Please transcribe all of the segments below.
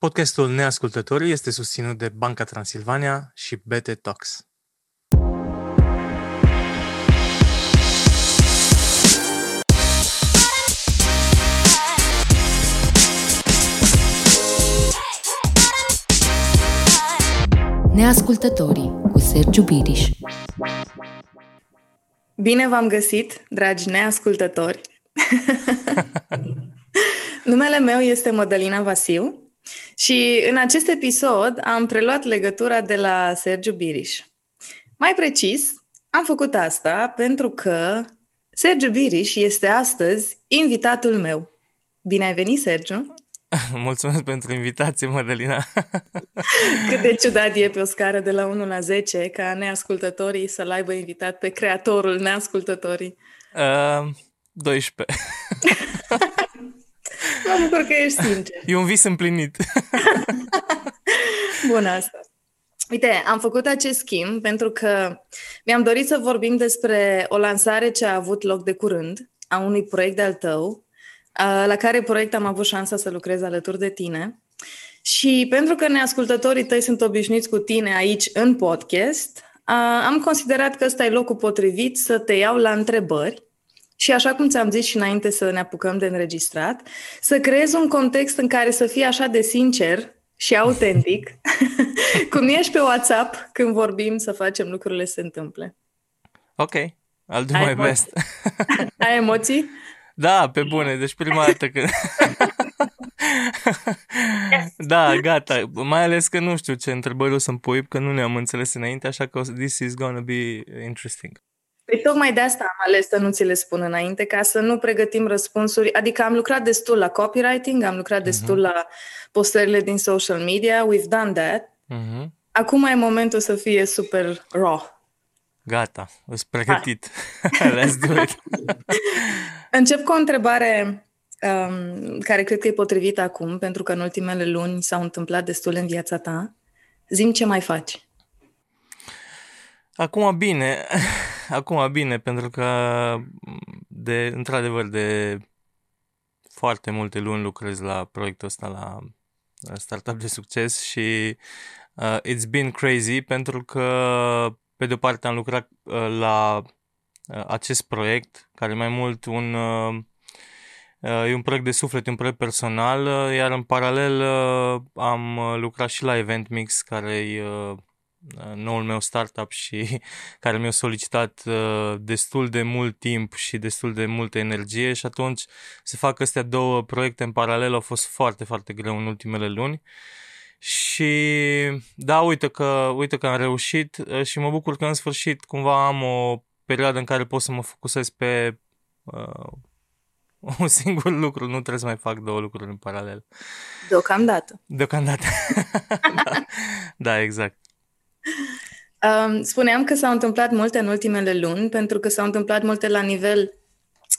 Podcastul Neascultătorii este susținut de Banca Transilvania și BT Talks. Neascultătorii cu Sergiu Biriș Bine v-am găsit, dragi neascultători! Numele meu este Mădălina Vasiu și în acest episod am preluat legătura de la Sergiu Biriș. Mai precis, am făcut asta pentru că Sergiu Biriș este astăzi invitatul meu. Bine ai venit, Sergiu! Mulțumesc pentru invitație, Mădălina! Cât de ciudat e pe o scară de la 1 la 10 ca neascultătorii să-l aibă invitat pe creatorul neascultătorii. Uh, 12. Mă bucur că ești sincer. E un vis împlinit. Bun asta. Uite, am făcut acest schimb pentru că mi-am dorit să vorbim despre o lansare ce a avut loc de curând, a unui proiect de-al tău, la care proiect am avut șansa să lucrez alături de tine. Și pentru că neascultătorii tăi sunt obișnuiți cu tine aici în podcast, am considerat că ăsta e locul potrivit să te iau la întrebări și așa cum ți-am zis și înainte să ne apucăm de înregistrat, să creezi un context în care să fii așa de sincer și autentic, cum ești pe WhatsApp când vorbim să facem lucrurile să se întâmple. Ok, I'll do Ai my emoții? best. Ai emoții? Da, pe bune, deci prima dată când... da, gata, mai ales că nu știu ce întrebări o să-mi pui, că nu ne-am înțeles înainte, așa că this is gonna be interesting. Păi tocmai de asta am ales să nu ți le spun înainte, ca să nu pregătim răspunsuri. Adică am lucrat destul la copywriting, am lucrat uh-huh. destul la postările din social media, we've done that. Uh-huh. Acum e momentul să fie super raw. Gata, îți pregătit. Let's do it. Încep cu o întrebare um, care cred că e potrivită acum, pentru că în ultimele luni s-au întâmplat destul în viața ta. Zim ce mai faci. Acum bine, acum bine, pentru că de, într-adevăr, de foarte multe luni lucrez la proiectul ăsta, la, la startup de succes și uh, it's been crazy pentru că pe de o parte am lucrat uh, la uh, acest proiect, care mai mult un uh, uh, e un proiect de suflet, un proiect personal, uh, iar în paralel uh, am uh, lucrat și la Event Mix, care e uh, Uh, noul meu startup și care mi-a solicitat uh, destul de mult timp și destul de multă energie și atunci să fac astea două proiecte în paralel a fost foarte, foarte greu în ultimele luni. Și da, uite că, uite că am reușit uh, și mă bucur că în sfârșit cumva am o perioadă în care pot să mă focusez pe uh, un singur lucru, nu trebuie să mai fac două lucruri în paralel. Deocamdată. Deocamdată. da, da, exact. Um, spuneam că s-au întâmplat multe în ultimele luni, pentru că s-au întâmplat multe la nivel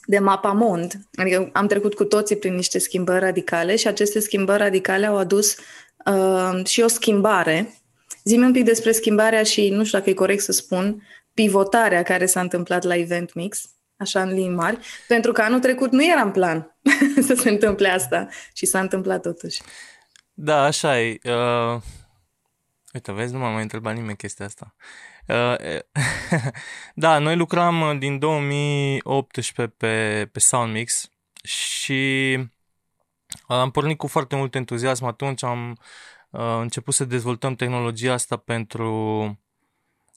de mapa mond. Adică am trecut cu toții prin niște schimbări radicale și aceste schimbări radicale au adus uh, și o schimbare. Zi-mi un pic despre schimbarea și, nu știu dacă e corect să spun, pivotarea care s-a întâmplat la Event Mix, așa în limbi mari, pentru că anul trecut nu era în plan să se întâmple asta și s-a întâmplat totuși. Da, așa e. Uh Uite, vezi, nu m-a mai întrebat nimeni chestia asta. Uh, da, noi lucram uh, din 2018 pe, pe SoundMix și am pornit cu foarte mult entuziasm atunci, am uh, început să dezvoltăm tehnologia asta pentru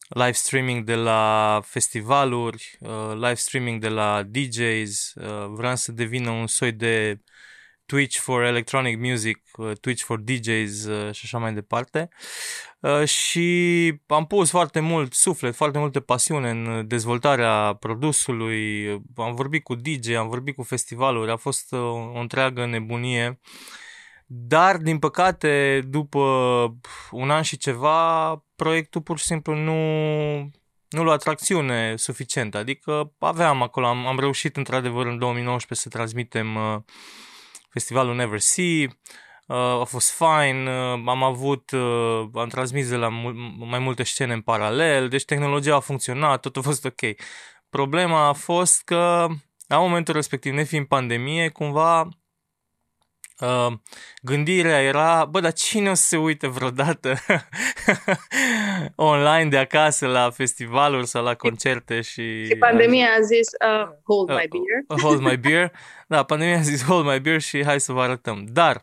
live streaming de la festivaluri, uh, live streaming de la DJs, uh, vreau să devină un soi de Twitch for Electronic Music, uh, Twitch for DJs uh, și așa mai departe. Uh, și am pus foarte mult suflet, foarte multe pasiune în dezvoltarea produsului. Am vorbit cu DJ, am vorbit cu festivaluri, a fost o întreagă nebunie. Dar, din păcate, după un an și ceva, proiectul pur și simplu nu, nu lua tracțiune suficientă. Adică aveam acolo, am, am reușit într-adevăr în 2019 să transmitem uh, festivalul Never See, uh, a fost fine, uh, am avut, uh, am transmis de la mul- mai multe scene în paralel, deci tehnologia a funcționat, tot a fost ok. Problema a fost că la momentul respectiv, nefiind pandemie, cumva Uh, gândirea era, bă, dar cine o să se uite vreodată online de acasă la festivaluri sau la concerte și... Și pandemia a zis, uh, hold my beer. Uh, hold my beer. Da, pandemia a zis, hold my beer și hai să vă arătăm. Dar,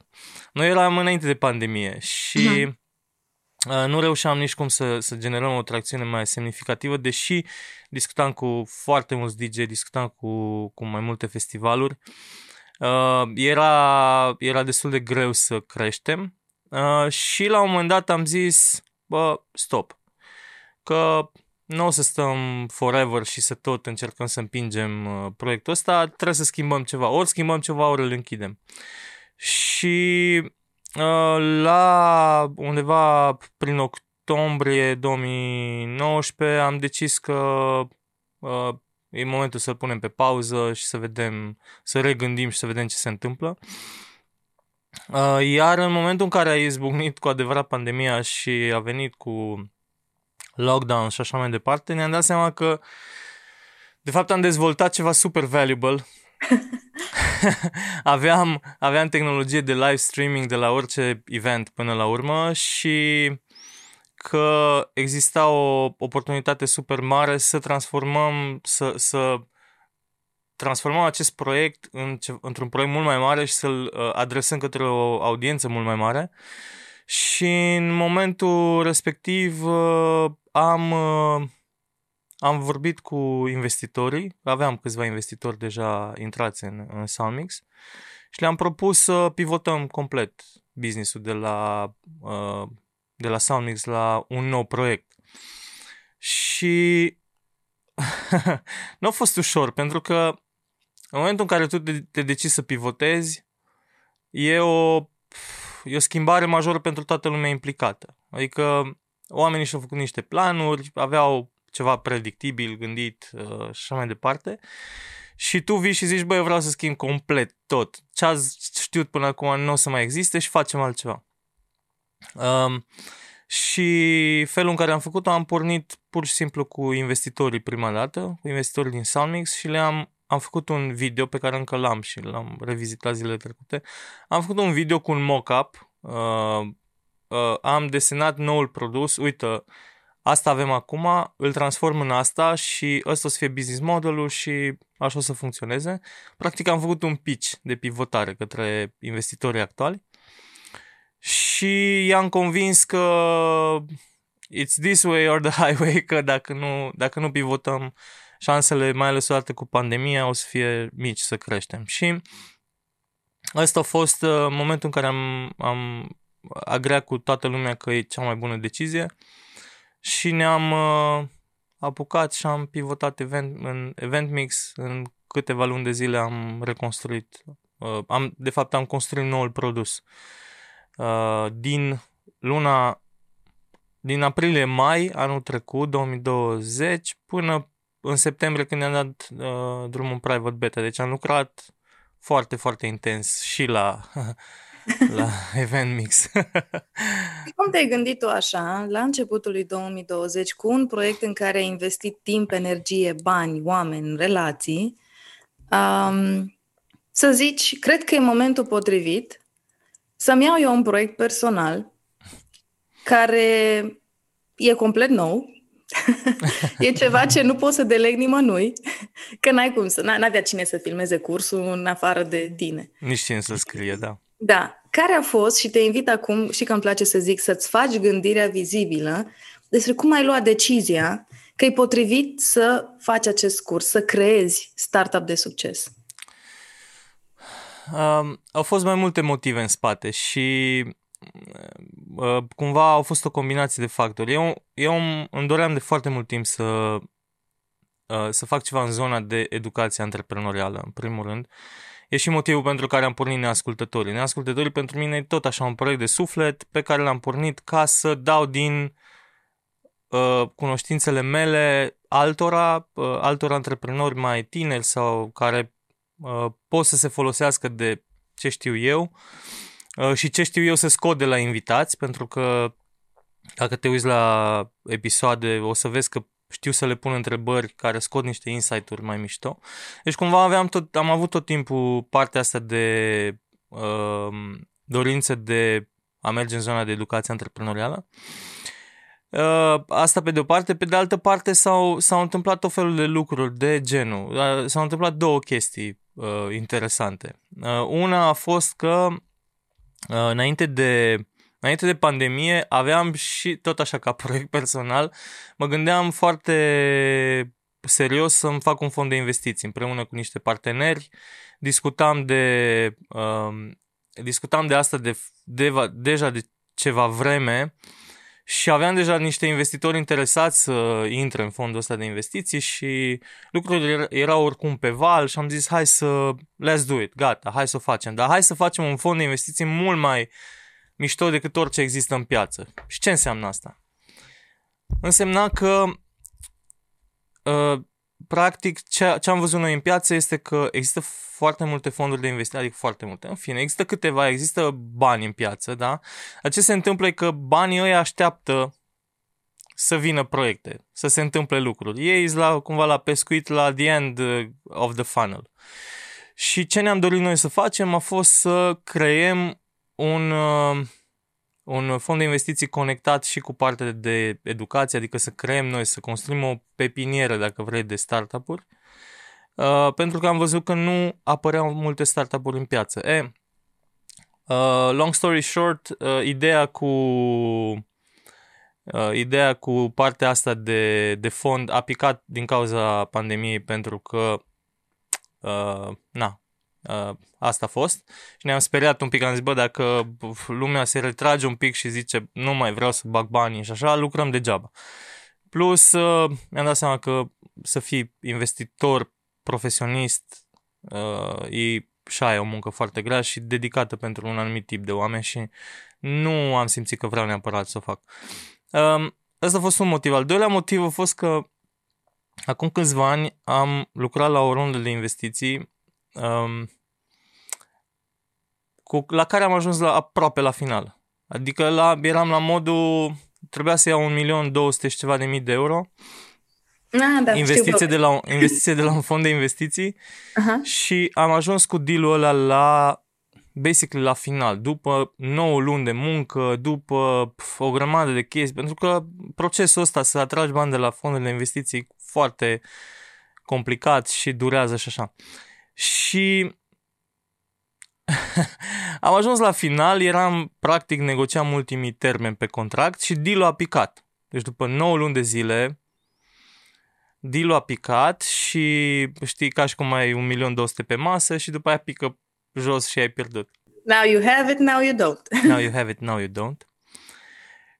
noi eram înainte de pandemie și uh-huh. nu reușeam nici cum să, să generăm o tracțiune mai semnificativă, deși discutam cu foarte mulți DJ, discutam cu, cu mai multe festivaluri. Uh, uh, era, era destul de greu să creștem. Uh, și la un moment dat am zis, bă, stop, că nu o să stăm forever și să tot încercăm să împingem uh, proiectul ăsta, trebuie să schimbăm ceva, ori schimbăm ceva, ori îl închidem. Și uh, la undeva prin octombrie 2019 am decis că uh, E momentul să-l punem pe pauză și să vedem, să regândim și să vedem ce se întâmplă. Uh, iar în momentul în care a izbucnit cu adevărat pandemia și a venit cu lockdown și așa mai departe, ne-am dat seama că de fapt am dezvoltat ceva super valuable. aveam, aveam tehnologie de live streaming de la orice event până la urmă și că exista o oportunitate super mare să transformăm, să, să transformăm acest proiect în ce, într-un proiect mult mai mare și să-l uh, adresăm către o audiență mult mai mare. Și în momentul respectiv uh, am, uh, am vorbit cu investitorii, aveam câțiva investitori deja intrați în, în Soundmix și le-am propus să pivotăm complet businessul de la uh, de la Soundmix la un nou proiect. Și nu a fost ușor, pentru că în momentul în care tu te, te decizi să pivotezi, e o, e o schimbare majoră pentru toată lumea implicată. Adică oamenii și-au făcut niște planuri, aveau ceva predictibil, gândit uh, și așa mai departe. Și tu vii și zici, băi, eu vreau să schimb complet tot. Ce ați știut până acum nu o să mai existe și facem altceva. Um, și felul în care am făcut-o, am pornit pur și simplu cu investitorii prima dată, cu investitorii din Soundmix și le-am am făcut un video pe care încă l-am și l-am revizitat zilele trecute. Am făcut un video cu un mock-up, uh, uh, am desenat noul produs, uite, asta avem acum, îl transform în asta și ăsta o să fie business modelul și așa o să funcționeze. Practic am făcut un pitch de pivotare către investitorii actuali și i-am convins că it's this way or the highway, că dacă nu, dacă nu pivotăm, șansele, mai ales odată cu pandemia, o să fie mici să creștem. Și ăsta a fost uh, momentul în care am, am agreat cu toată lumea că e cea mai bună decizie și ne-am uh, apucat și am pivotat event, în Event Mix. În câteva luni de zile am reconstruit, uh, am, de fapt am construit noul produs. Uh, Uh, din luna din aprilie-mai anul trecut, 2020, până în septembrie când ne-am dat uh, drumul în private beta. Deci am lucrat foarte, foarte intens și la, la Event Mix. Cum te-ai gândit tu așa, la începutul lui 2020, cu un proiect în care ai investit timp, energie, bani, oameni, relații, um, să zici, cred că e momentul potrivit să-mi iau eu un proiect personal care e complet nou, e ceva ce nu poți să deleg nimănui, că n-ai cum să, n-avea cine să filmeze cursul în afară de tine. Nici cine să scrie, da. Da. Care a fost, și te invit acum, și că îmi place să zic, să-ți faci gândirea vizibilă despre cum ai luat decizia că e potrivit să faci acest curs, să creezi startup de succes. Uh, au fost mai multe motive în spate și uh, cumva au fost o combinație de factori. Eu, eu îmi doream de foarte mult timp să, uh, să fac ceva în zona de educație antreprenorială, în primul rând. E și motivul pentru care am pornit Neascultătorii. Neascultătorii pentru mine e tot așa un proiect de suflet pe care l-am pornit ca să dau din uh, cunoștințele mele altora, uh, altor antreprenori mai tineri sau care Uh, pot să se folosească de ce știu eu uh, și ce știu eu să scot de la invitați, pentru că dacă te uiți la episoade o să vezi că știu să le pun întrebări care scot niște insight-uri mai mișto. Deci cumva aveam tot, am avut tot timpul partea asta de uh, dorință de a merge în zona de educație antreprenorială. Uh, asta pe de o parte, pe de altă parte s-au, s-au întâmplat o felul de lucruri de genul. Uh, s-au întâmplat două chestii uh, interesante. Uh, una a fost că uh, înainte de Înainte de pandemie aveam și tot așa ca proiect personal, mă gândeam foarte serios să-mi fac un fond de investiții împreună cu niște parteneri. Discutam de, uh, discutam de asta de, de, deja de ceva vreme și aveam deja niște investitori interesați să intre în fondul ăsta de investiții și lucrurile erau oricum pe val și am zis hai să let's do it, gata, hai să o facem. Dar hai să facem un fond de investiții mult mai mișto decât orice există în piață. Și ce înseamnă asta? Însemna că uh, practic ce, ce am văzut noi în piață este că există foarte multe fonduri de investiții, adică foarte multe, în fine, există câteva, există bani în piață, da? Dar ce se întâmplă e că banii ăia așteaptă să vină proiecte, să se întâmple lucruri. Ei sunt la, cumva la pescuit la the end of the funnel. Și ce ne-am dorit noi să facem a fost să creăm un, uh, un fond de investiții conectat și cu partea de educație, adică să creăm noi, să construim o pepinieră, dacă vrei, de startup-uri, uh, pentru că am văzut că nu apăreau multe startup-uri în piață. E, uh, long story short, uh, ideea cu uh, ideea cu partea asta de, de fond a picat din cauza pandemiei pentru că uh, na, Uh, asta a fost și ne-am speriat un pic, am zis, bă, dacă lumea se retrage un pic și zice, nu mai vreau să bag banii și așa, lucrăm degeaba. Plus, uh, mi-am dat seama că să fii investitor profesionist uh, e și aia o muncă foarte grea și dedicată pentru un anumit tip de oameni și nu am simțit că vreau neapărat să o fac. Um, Asta a fost un motiv. Al doilea motiv a fost că acum câțiva ani am lucrat la o rundă de investiții um, cu, la care am ajuns la, aproape la final. Adică la, eram la modul, trebuia să iau un milion 200 și ceva de mii de euro. Ah, da, investiție, de la, investiție de la un fond de investiții uh-huh. și am ajuns cu deal-ul ăla la basically la final, după 9 luni de muncă, după pf, o grămadă de chestii, pentru că procesul ăsta să atragi bani de la fondurile de investiții foarte complicat și durează și așa. Și am ajuns la final, eram, practic, negociam ultimii termeni pe contract și deal a picat. Deci după 9 luni de zile, deal a picat și știi, ca și cum ai 1.200.000 pe masă și după aia pică jos și ai pierdut. Now you have it, now you don't. now you have it, now you don't.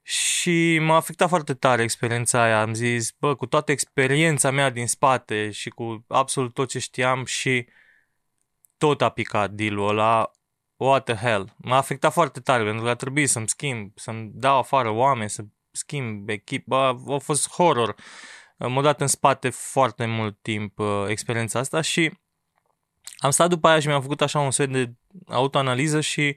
Și m-a afectat foarte tare experiența aia. Am zis, bă, cu toată experiența mea din spate și cu absolut tot ce știam și tot a picat deal-ul ăla, what the hell. M-a afectat foarte tare pentru că a trebuit să-mi schimb, să-mi dau afară oameni, să schimb echipă. A fost horror. M-a dat în spate foarte mult timp uh, experiența asta și am stat după aia și mi-am făcut așa un set de autoanaliză și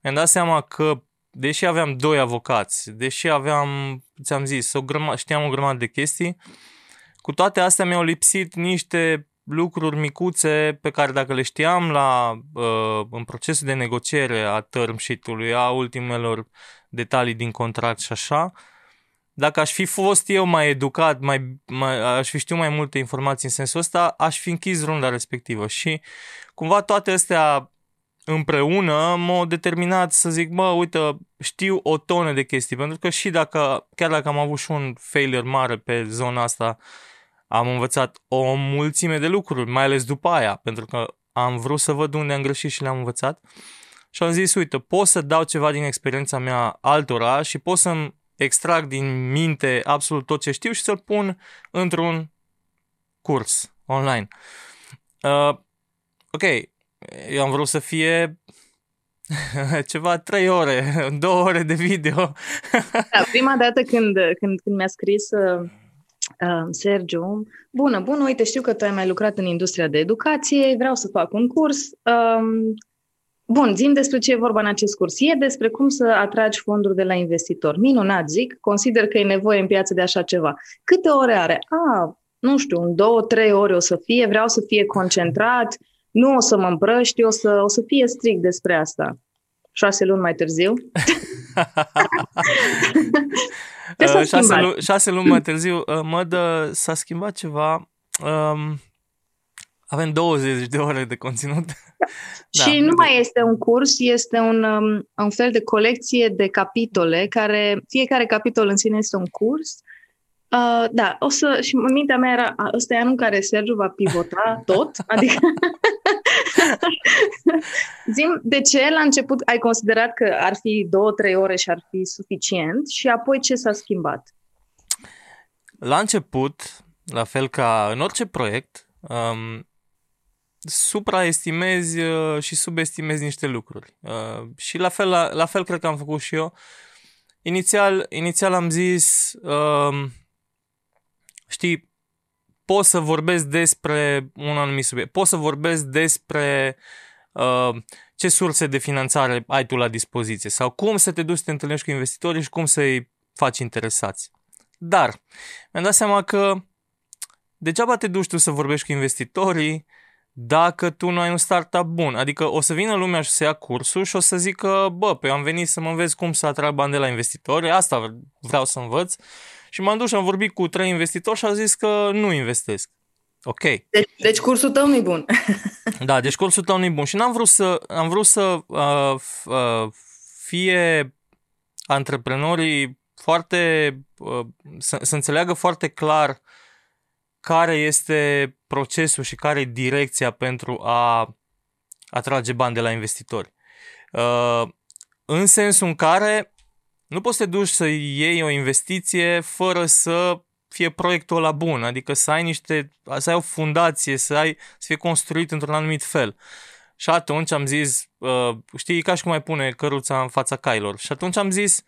mi-am dat seama că deși aveam doi avocați, deși aveam, ți-am zis, o grăma, știam o grămadă de chestii, cu toate astea mi-au lipsit niște lucruri micuțe pe care dacă le știam la, uh, în procesul de negociere a term sheet-ului, a ultimelor detalii din contract și așa, dacă aș fi fost eu mai educat, mai, mai, aș fi știut mai multe informații în sensul ăsta, aș fi închis runda respectivă. Și cumva toate astea împreună m-au determinat să zic, mă, uite, știu o tonă de chestii, pentru că și dacă, chiar dacă am avut și un failure mare pe zona asta, am învățat o mulțime de lucruri, mai ales după aia, pentru că am vrut să văd unde am greșit și le-am învățat. Și am zis, uite, pot să dau ceva din experiența mea altora și pot să-mi extrag din minte absolut tot ce știu și să-l pun într-un curs online. Uh, ok, eu am vrut să fie ceva trei ore, două ore de video. da, prima dată când, când, când mi-a scris uh, uh, Sergiu, bună, bună, uite, știu că tu ai mai lucrat în industria de educație, vreau să fac un curs. Um, Bun, zim despre ce e vorba în acest curs. E despre cum să atragi fonduri de la investitori. Minunat, zic, consider că e nevoie în piață de așa ceva. Câte ore are? A, nu știu, în două, trei ore o să fie, vreau să fie concentrat, nu o să mă împrăști, o să, o să fie strict despre asta. Șase luni mai târziu. Ce s-a uh, șase, lu- șase luni mai târziu, uh, mă dă, s-a schimbat ceva. Um, avem 20 de ore de conținut. da, și nu mai este un curs, este un, um, un fel de colecție de capitole, care fiecare capitol în sine este un curs. Uh, da, o să, și mintea mea era, ăsta e anul în care Sergiu va pivota tot, adică Zim, de ce la început ai considerat că ar fi două, trei ore și ar fi suficient și apoi ce s-a schimbat? La început, la fel ca în orice proiect, um, supraestimezi uh, și subestimezi niște lucruri. Uh, și la fel, la, la fel cred că am făcut și eu. Inițial, inițial am zis, uh, știi, pot să vorbesc despre un anumit subiect, pot să vorbesc despre uh, ce surse de finanțare ai tu la dispoziție sau cum să te duci să te întâlnești cu investitorii și cum să-i faci interesați. Dar mi-am dat seama că degeaba te duci tu să vorbești cu investitorii dacă tu nu ai un startup bun. Adică o să vină lumea și să ia cursul și o să zică, bă, pe am venit să mă înveț cum să atrag bani de la investitori, asta vreau să învăț. Și m-am dus și am vorbit cu trei investitori și au zis că nu investesc. Ok. Deci, deci cursul tău nu-i bun. da, deci cursul tău nu-i bun. Și n-am vrut să, am vrut să uh, uh, fie antreprenorii foarte, uh, să, să înțeleagă foarte clar care este procesul și care e direcția pentru a atrage bani de la investitori. Uh, în sensul în care nu poți să te duci să iei o investiție fără să fie proiectul la bun, adică să ai niște, să ai o fundație, să, ai, să fie construit într-un anumit fel. Și atunci am zis, uh, știi, ca și cum mai pune căruța în fața cailor. Și atunci am zis,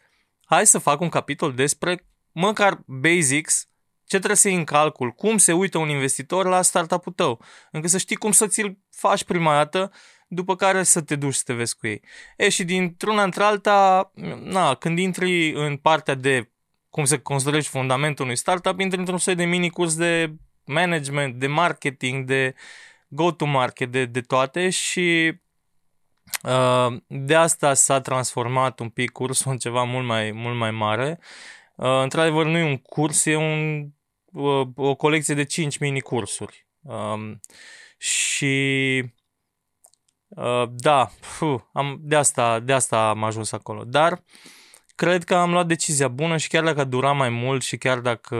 hai să fac un capitol despre măcar basics, ce trebuie să iei în calcul, cum se uită un investitor la startup-ul tău, încât să știi cum să ți-l faci prima dată după care să te duci să te vezi cu ei. E, și dintr-una într-alta, na, când intri în partea de cum să construiești fundamentul unui startup, intri într-un soi de mini-curs de management, de marketing, de go-to-market, de, de toate și uh, de asta s-a transformat un pic cursul în ceva mult mai, mult mai mare. Uh, într-adevăr, nu e un curs, e un, uh, o colecție de 5 mini-cursuri. Uh, și Uh, da, puh, am, de, asta, de asta am ajuns acolo. Dar cred că am luat decizia bună și chiar dacă a durat mai mult și chiar dacă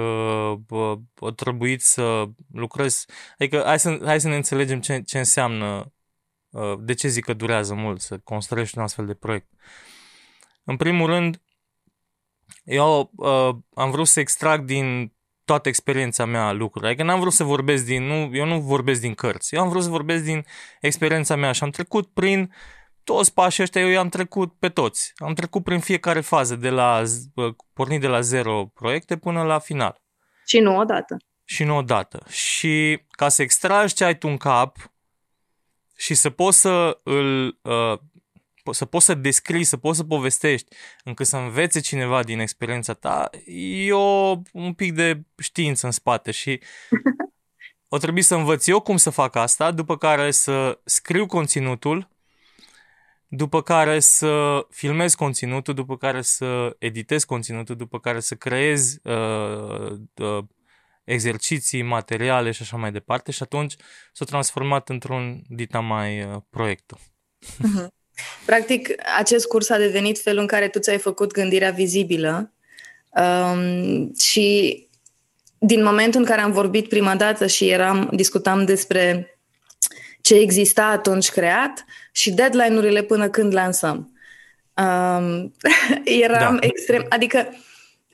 uh, a trebuit să lucrez, adică hai să, hai să ne înțelegem ce, ce înseamnă, uh, de ce zic că durează mult să construiești un astfel de proiect. În primul rând, eu uh, am vrut să extrag din toată experiența mea lucruri. Adică n-am vrut să vorbesc din, nu, eu nu vorbesc din cărți, eu am vrut să vorbesc din experiența mea și am trecut prin toți pașii ăștia, eu i-am trecut pe toți. Am trecut prin fiecare fază, de la, pornit de la zero proiecte până la final. Și nu odată. Și nu odată. Și ca să extragi ce ai tu în cap și să poți să îl uh, să poți să descrii, să poți să povestești, încât să învețe cineva din experiența ta, e o, un pic de știință în spate și o trebuie să învăț eu cum să fac asta, după care să scriu conținutul, după care să filmez conținutul, după care să editez conținutul, după care să creez uh, uh, exerciții, materiale și așa mai departe și atunci s-a transformat într-un dita mai uh, proiectul. Uh-huh. Practic, acest curs a devenit felul în care tu ți-ai făcut gândirea vizibilă um, și din momentul în care am vorbit prima dată și eram, discutam despre ce exista atunci creat și deadline-urile până când lansăm. Um, eram da. extrem, adică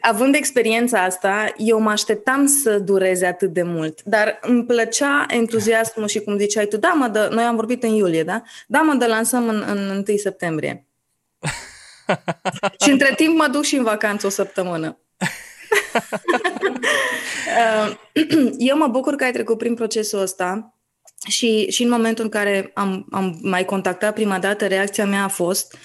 având experiența asta, eu mă așteptam să dureze atât de mult, dar îmi plăcea entuziasmul și cum ziceai tu, da mă, dă, noi am vorbit în iulie, da? Da mă, dă, lansăm în, în 1 septembrie. și între timp mă duc și în vacanță o săptămână. Uh, eu mă bucur că ai trecut prin procesul ăsta și, și în momentul în care am, am mai contactat prima dată, reacția mea a fost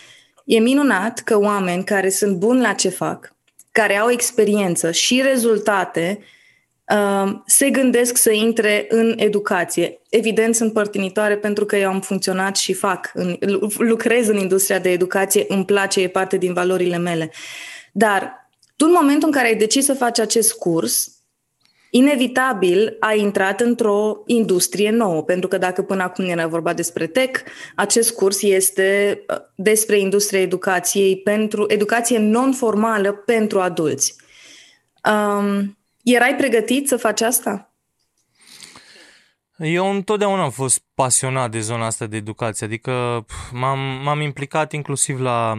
e minunat că oameni care sunt buni la ce fac, care au experiență și rezultate uh, se gândesc să intre în educație. Evident, sunt părtinitoare pentru că eu am funcționat și fac, în, lucrez în industria de educație, îmi place, e parte din valorile mele. Dar tu în momentul în care ai decis să faci acest curs, inevitabil a intrat într-o industrie nouă, pentru că dacă până acum era vorba despre tech, acest curs este uh, despre industria educației pentru educație non-formală pentru adulți. Um, erai pregătit să faci asta? Eu întotdeauna am fost pasionat de zona asta de educație, adică m-am, m-am implicat inclusiv la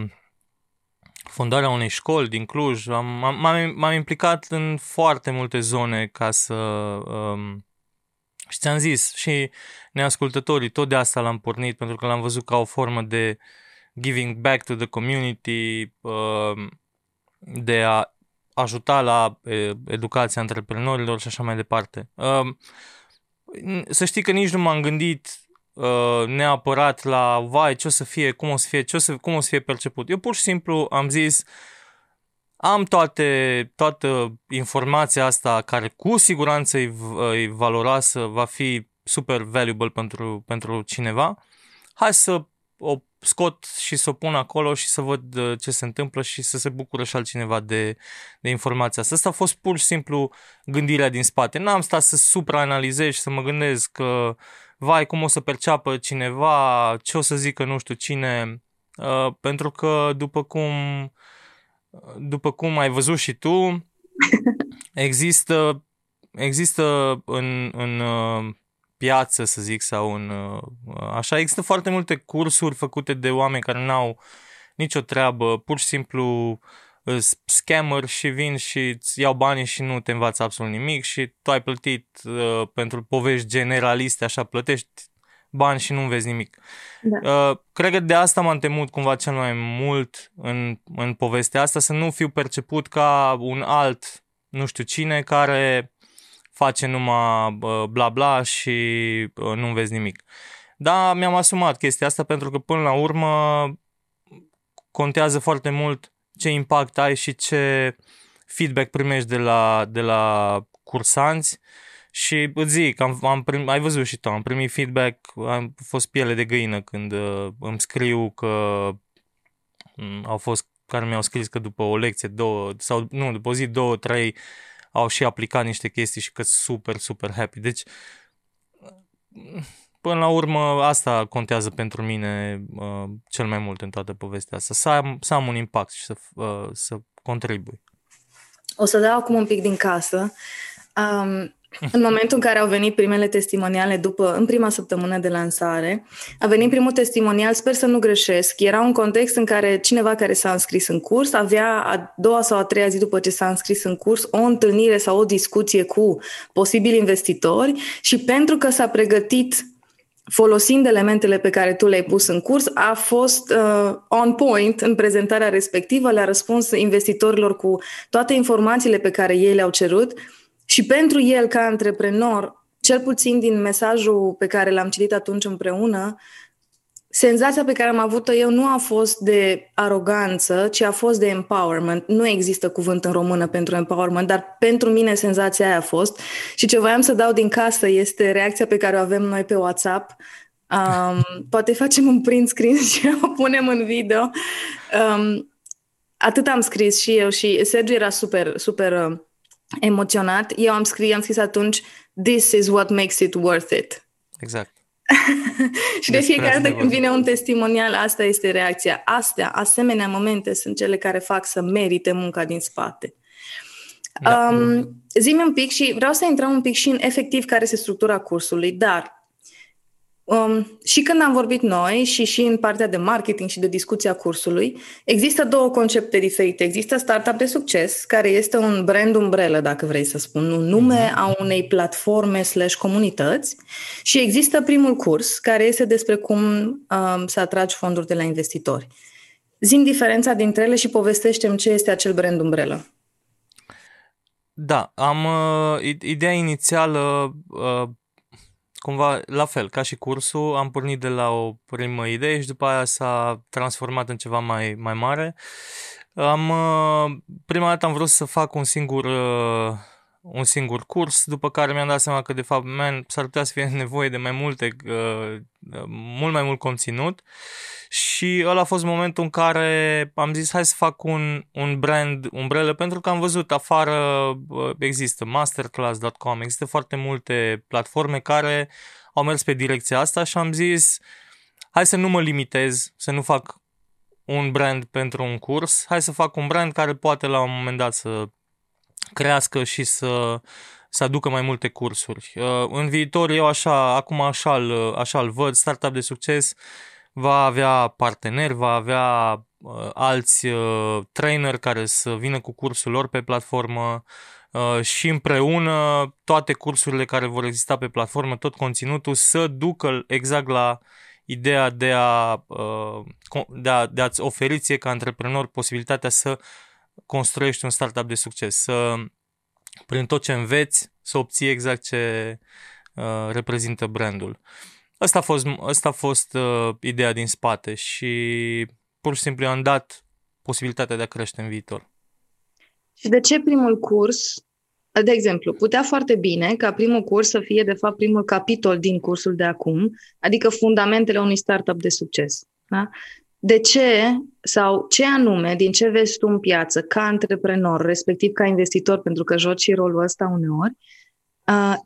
fondarea unei școli din Cluj. Am, m-am, m-am implicat în foarte multe zone ca să... Um, și ți-am zis, și neascultătorii, tot de asta l-am pornit, pentru că l-am văzut ca o formă de giving back to the community, um, de a ajuta la educația antreprenorilor și așa mai departe. Um, să știi că nici nu m-am gândit Uh, neapărat la vai, ce o să fie, cum o să fie, ce o să, cum o să fie perceput. Eu pur și simplu am zis am toate, toată informația asta care cu siguranță e, e valoroasă, va fi super valuable pentru, pentru cineva. Hai să o scot și să o pun acolo și să văd uh, ce se întâmplă și să se bucură și altcineva de, de informația asta. Asta a fost pur și simplu gândirea din spate. N-am stat să supraanalizez și să mă gândesc că vai, cum o să perceapă cineva, ce o să zică nu știu cine, uh, pentru că după cum, după cum ai văzut și tu, există, există în, în uh, piață, să zic, sau în, uh, așa, există foarte multe cursuri făcute de oameni care n-au nicio treabă, pur și simplu scammer și vin și îți iau banii și nu te învață absolut nimic și tu ai plătit uh, pentru povești generaliste, așa plătești bani și nu vezi nimic. Da. Uh, cred că de asta m-am temut cumva cel mai mult în, în povestea asta, să nu fiu perceput ca un alt, nu știu cine, care face numai uh, bla bla și uh, nu vezi nimic. Da, mi-am asumat chestia asta pentru că până la urmă contează foarte mult ce impact ai și ce feedback primești de la, de la cursanți și îți zic, am, am prim, ai văzut și tu, am primit feedback, am fost piele de găină când uh, îmi scriu că um, au fost care mi-au scris că după o lecție, două, sau nu, după o zi, două, trei, au și aplicat niște chestii și că super, super happy. Deci, Până la urmă, asta contează pentru mine uh, cel mai mult în toată povestea asta, să am, să am un impact și să, uh, să contribui. O să dau acum un pic din casă. Um, în momentul în care au venit primele testimoniale după, în prima săptămână de lansare, a venit primul testimonial, sper să nu greșesc, era un context în care cineva care s-a înscris în curs avea a doua sau a treia zi după ce s-a înscris în curs o întâlnire sau o discuție cu posibili investitori și pentru că s-a pregătit folosind elementele pe care tu le-ai pus în curs, a fost uh, on point în prezentarea respectivă, le-a răspuns investitorilor cu toate informațiile pe care ei le-au cerut. Și pentru el, ca antreprenor, cel puțin din mesajul pe care l-am citit atunci împreună, senzația pe care am avut-o eu nu a fost de aroganță, ci a fost de empowerment. Nu există cuvânt în română pentru empowerment, dar pentru mine senzația aia a fost. Și ce voiam să dau din casă este reacția pe care o avem noi pe WhatsApp. Um, poate facem un print screen și o punem în video. Um, atât am scris și eu și Sergiu era super, super uh, emoționat. Eu am scris, am scris atunci This is what makes it worth it. Exact. și de fiecare dată când vine un testimonial, asta este reacția. Astea, asemenea momente, sunt cele care fac să merite munca din spate. Da. Um, zi un pic și vreau să intrăm un pic și în efectiv care este structura cursului, dar Um, și când am vorbit noi și și în partea de marketing și de discuția cursului, există două concepte diferite. Există startup de succes, care este un brand umbrelă, dacă vrei să spun, un nume mhm. a unei platforme slash comunități și există primul curs, care este despre cum um, să atragi fonduri de la investitori. Zim diferența dintre ele și povestește ce este acel brand umbrelă. Da, am uh, ideea inițială uh, cumva la fel, ca și cursul, am pornit de la o primă idee și după aia s-a transformat în ceva mai, mai mare. Am, uh, prima dată am vrut să fac un singur, uh, un singur curs, după care mi-am dat seama că de fapt man, s-ar putea să fie nevoie de mai multe, uh, mult mai mult conținut. Și ăla a fost momentul în care am zis hai să fac un, un brand umbrelă pentru că am văzut afară uh, există masterclass.com, există foarte multe platforme care au mers pe direcția asta și am zis hai să nu mă limitez, să nu fac un brand pentru un curs, hai să fac un brand care poate la un moment dat să crească și să, să aducă mai multe cursuri. Uh, în viitor, eu așa, acum așa-l, așa-l văd, startup de succes va avea parteneri, va avea uh, alți uh, trainer care să vină cu cursul lor pe platformă uh, și împreună toate cursurile care vor exista pe platformă, tot conținutul, să ducă exact la ideea de, a, uh, de, a, de a-ți oferi ție ca antreprenor posibilitatea să construiești un startup de succes, să prin tot ce înveți să obții exact ce uh, reprezintă brandul. Asta a fost, asta a fost uh, ideea din spate și pur și simplu am dat posibilitatea de a crește în viitor. Și de ce primul curs de exemplu, putea foarte bine ca primul curs să fie, de fapt, primul capitol din cursul de acum, adică fundamentele unui startup de succes. Da? De ce sau ce anume, din ce vezi tu în piață, ca antreprenor, respectiv ca investitor, pentru că joci și rolul ăsta uneori,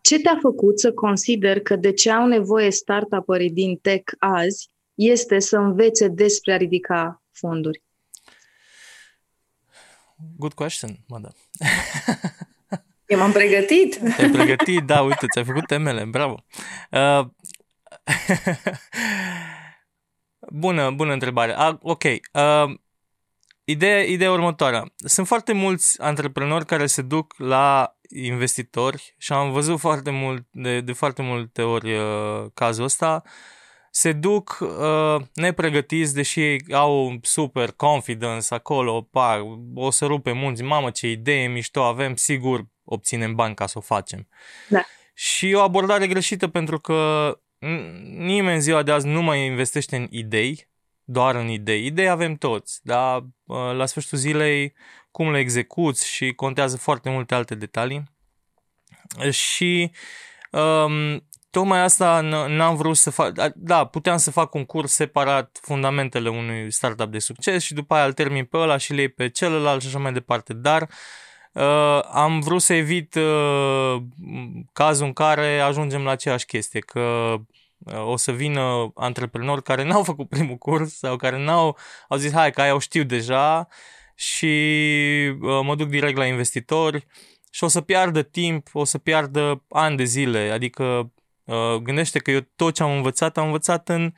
ce te-a făcut să consider că de ce au nevoie startup-ării din tech azi este să învețe despre a ridica fonduri? Good question, Mada. Eu m-am pregătit. Te-ai pregătit, da, uite, ți-ai făcut temele, bravo. Uh, bună, bună întrebare. Uh, ok, uh, ideea, ideea următoarea. Sunt foarte mulți antreprenori care se duc la investitori și am văzut foarte mult, de, de foarte multe ori uh, cazul ăsta, se duc uh, nepregătiți, deși ei au super confidence acolo, par, o să rupe munți, mamă ce idee mișto avem, sigur obținem bani ca să o facem. Da. Și o abordare greșită pentru că nimeni în ziua de azi nu mai investește în idei, doar în idei. Idei avem toți, dar la sfârșitul zilei cum le execuți și contează foarte multe alte detalii. Și um, tocmai asta n-am vrut să fac, da, puteam să fac un curs separat fundamentele unui startup de succes și după aia îl termin pe ăla și le pe celălalt și așa mai departe, dar uh, am vrut să evit uh, cazul în care ajungem la aceeași chestie, că uh, o să vină antreprenori care n-au făcut primul curs sau care n-au, au zis hai că aia o știu deja. Și uh, mă duc direct la investitori și o să piardă timp, o să piardă ani de zile, adică uh, gândește că eu tot ce am învățat, am învățat în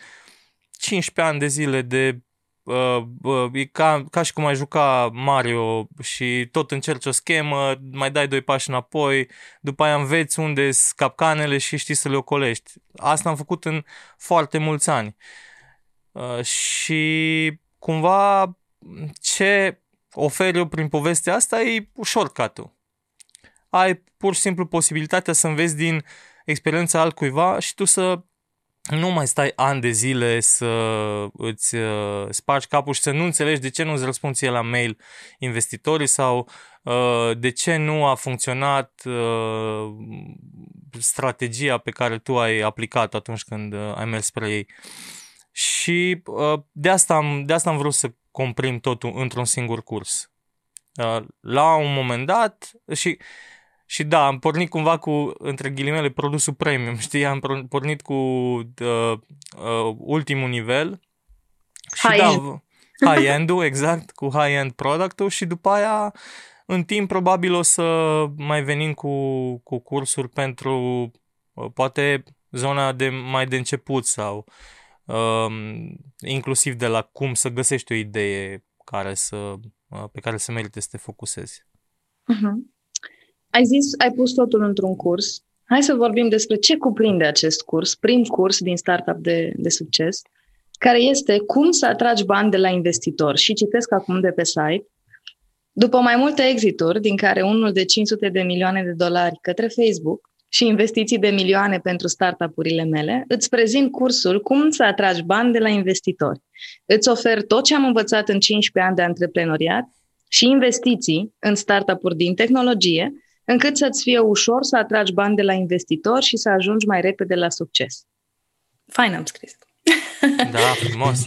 15 ani de zile de uh, uh, e ca, ca și cum ai juca Mario și tot încerci o schemă, mai dai doi pași înapoi, după aia înveți unde sunt capcanele și știi să le ocolești. Asta am făcut în foarte mulți ani. Uh, și cumva ce ofer eu prin povestea asta e shortcut-ul. Ai pur și simplu posibilitatea să înveți din experiența altcuiva și tu să nu mai stai ani de zile să îți uh, spargi capul și să nu înțelegi de ce nu îți răspunzi ție la mail investitorii sau uh, de ce nu a funcționat uh, strategia pe care tu ai aplicat atunci când uh, ai mers spre ei. Și uh, de, asta am, de asta am vrut să comprim totul într-un singur curs. Uh, la un moment dat și și da, am pornit cumva cu, între ghilimele, produsul premium, știi? Am pornit cu uh, uh, ultimul nivel. Și high-end. da, high-end-ul, exact, cu high-end product și după aia, în timp, probabil o să mai venim cu, cu cursuri pentru, uh, poate, zona de mai de început sau um, inclusiv de la cum să găsești o idee care să, uh, pe care să merite să te focusezi. Uh-huh. Ai zis, ai pus totul într-un curs. Hai să vorbim despre ce cuprinde acest curs, prim curs din startup de, de succes, care este cum să atragi bani de la investitori. Și citesc acum de pe site. După mai multe exituri, din care unul de 500 de milioane de dolari către Facebook și investiții de milioane pentru startup-urile mele, îți prezint cursul Cum să atragi bani de la investitori. Îți ofer tot ce am învățat în 15 ani de antreprenoriat și investiții în startup-uri din tehnologie, încât să-ți fie ușor să atragi bani de la investitori și să ajungi mai repede la succes. Fain am scris. Da, frumos.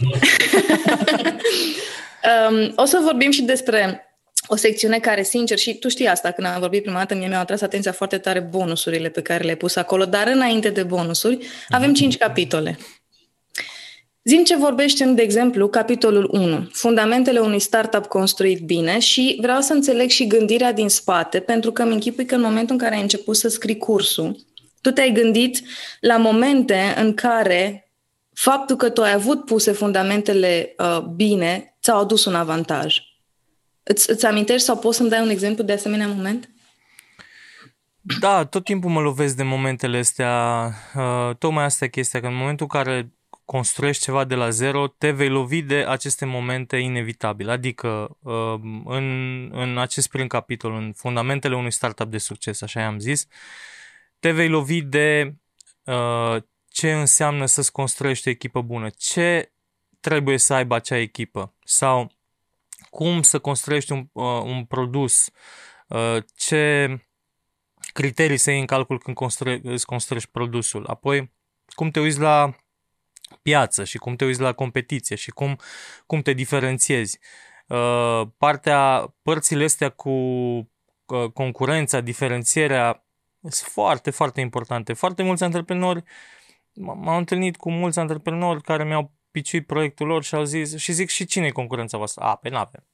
um, o să vorbim și despre o secțiune care, sincer, și tu știi asta, când am vorbit prima dată, mie mi-au atras atenția foarte tare bonusurile pe care le-ai pus acolo, dar înainte de bonusuri, avem cinci capitole. Zim ce vorbește în, de exemplu, capitolul 1, fundamentele unui startup construit bine și vreau să înțeleg și gândirea din spate, pentru că îmi închipui că în momentul în care ai început să scrii cursul, tu te-ai gândit la momente în care faptul că tu ai avut puse fundamentele uh, bine ți-au adus un avantaj. Îți, îți amintești sau poți să-mi dai un exemplu de asemenea moment? Da, tot timpul mă lovesc de momentele astea. Uh, tocmai asta e chestia, că în momentul în care construiești ceva de la zero, te vei lovi de aceste momente inevitabile. Adică, uh, în, în acest prim capitol, în fundamentele unui startup de succes, așa i-am zis, te vei lovi de uh, ce înseamnă să-ți construiești o echipă bună, ce trebuie să aibă acea echipă sau cum să construiești un, uh, un produs, uh, ce criterii să iei în calcul când construie, îți construiești produsul, apoi cum te uiți la piață și cum te uiți la competiție și cum, cum te diferențiezi. Uh, partea, părțile astea cu uh, concurența, diferențierea sunt foarte, foarte importante. Foarte mulți antreprenori, m-am întâlnit cu mulți antreprenori care mi-au piciuit proiectul lor și au zis, și zic, și cine e concurența voastră? A, pe n-avem.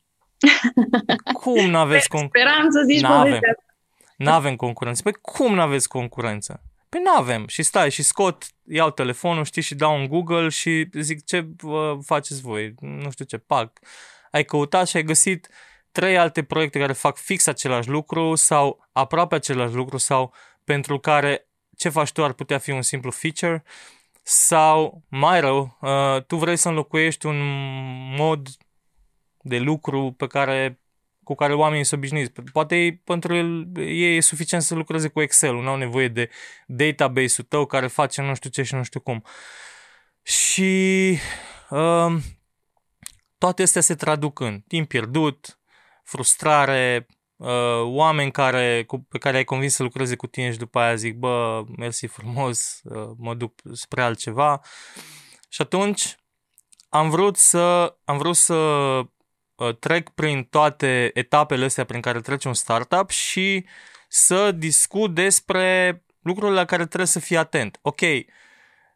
cum n-aveți concurență? Speranță zici n-avem. N-avem concurență. Păi cum n-aveți concurență? Păi n-avem. Și stai și scot, iau telefonul, știi, și dau în Google și zic ce vă faceți voi, nu știu ce, pac. Ai căutat și ai găsit trei alte proiecte care fac fix același lucru sau aproape același lucru sau pentru care ce faci tu ar putea fi un simplu feature sau mai rău, uh, tu vrei să înlocuiești un mod de lucru pe care cu care oamenii sunt obișnuiți. Poate pentru el e suficient să lucreze cu Excel, nu au nevoie de database-ul tău care face nu știu ce și nu știu cum. Și uh, toate astea se traduc în timp pierdut, frustrare, uh, oameni care, cu, pe care ai convins să lucreze cu tine și după aia zic, bă, mersi frumos, uh, mă duc spre altceva. Și atunci am vrut să, am vrut să Uh, trec prin toate etapele astea prin care trece un startup și să discut despre lucrurile la care trebuie să fii atent. Ok,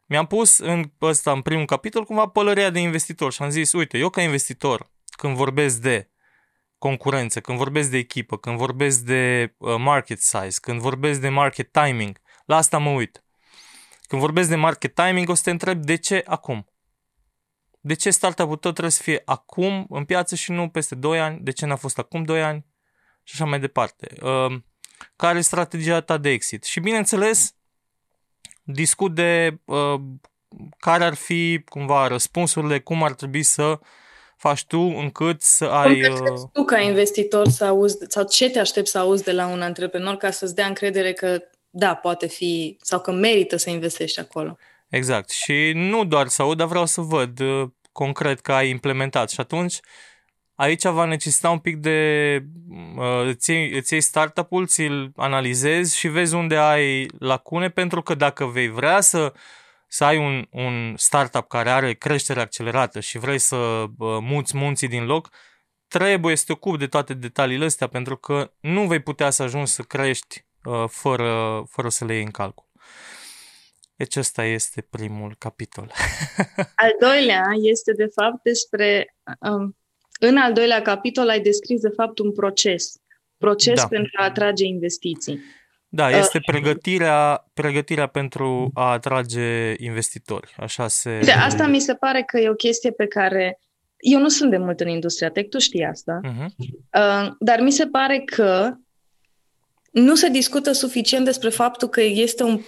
mi-am pus în ăsta, în primul capitol, cumva pălăria de investitor și am zis, uite, eu ca investitor, când vorbesc de concurență, când vorbesc de echipă, când vorbesc de uh, market size, când vorbesc de market timing, la asta mă uit. Când vorbesc de market timing, o să te întreb de ce acum. De ce startup-ul tău trebuie să fie acum în piață și nu peste 2 ani? De ce n-a fost acum 2 ani? Și așa mai departe. Uh, care e strategia ta de exit? Și bineînțeles, discut de uh, care ar fi cumva răspunsurile, cum ar trebui să faci tu încât să ai... Cum te uh, tu ca investitor să auzi, sau ce te aștepți să auzi de la un antreprenor ca să-ți dea încredere că da, poate fi, sau că merită să investești acolo? Exact. Și nu doar să aud, dar vreau să văd uh, concret că ai implementat. Și atunci aici va necesita un pic de... Uh, îți, iei, îți iei startup-ul, ți-l analizezi și vezi unde ai lacune, pentru că dacă vei vrea să să ai un, un startup care are creștere accelerată și vrei să uh, muți munții din loc, trebuie să te ocupi de toate detaliile astea, pentru că nu vei putea să ajungi să crești uh, fără, fără să le iei în calcul. Deci ăsta este primul capitol. Al doilea este de fapt despre, um, în al doilea capitol ai descris de fapt un proces, proces da. pentru a atrage investiții. Da, uh, este pregătirea, pregătirea pentru a atrage investitori. Așa se. De asta mi se pare că e o chestie pe care eu nu sunt de mult în industria tech, tu știi asta, uh-huh. uh, dar mi se pare că nu se discută suficient despre faptul că este un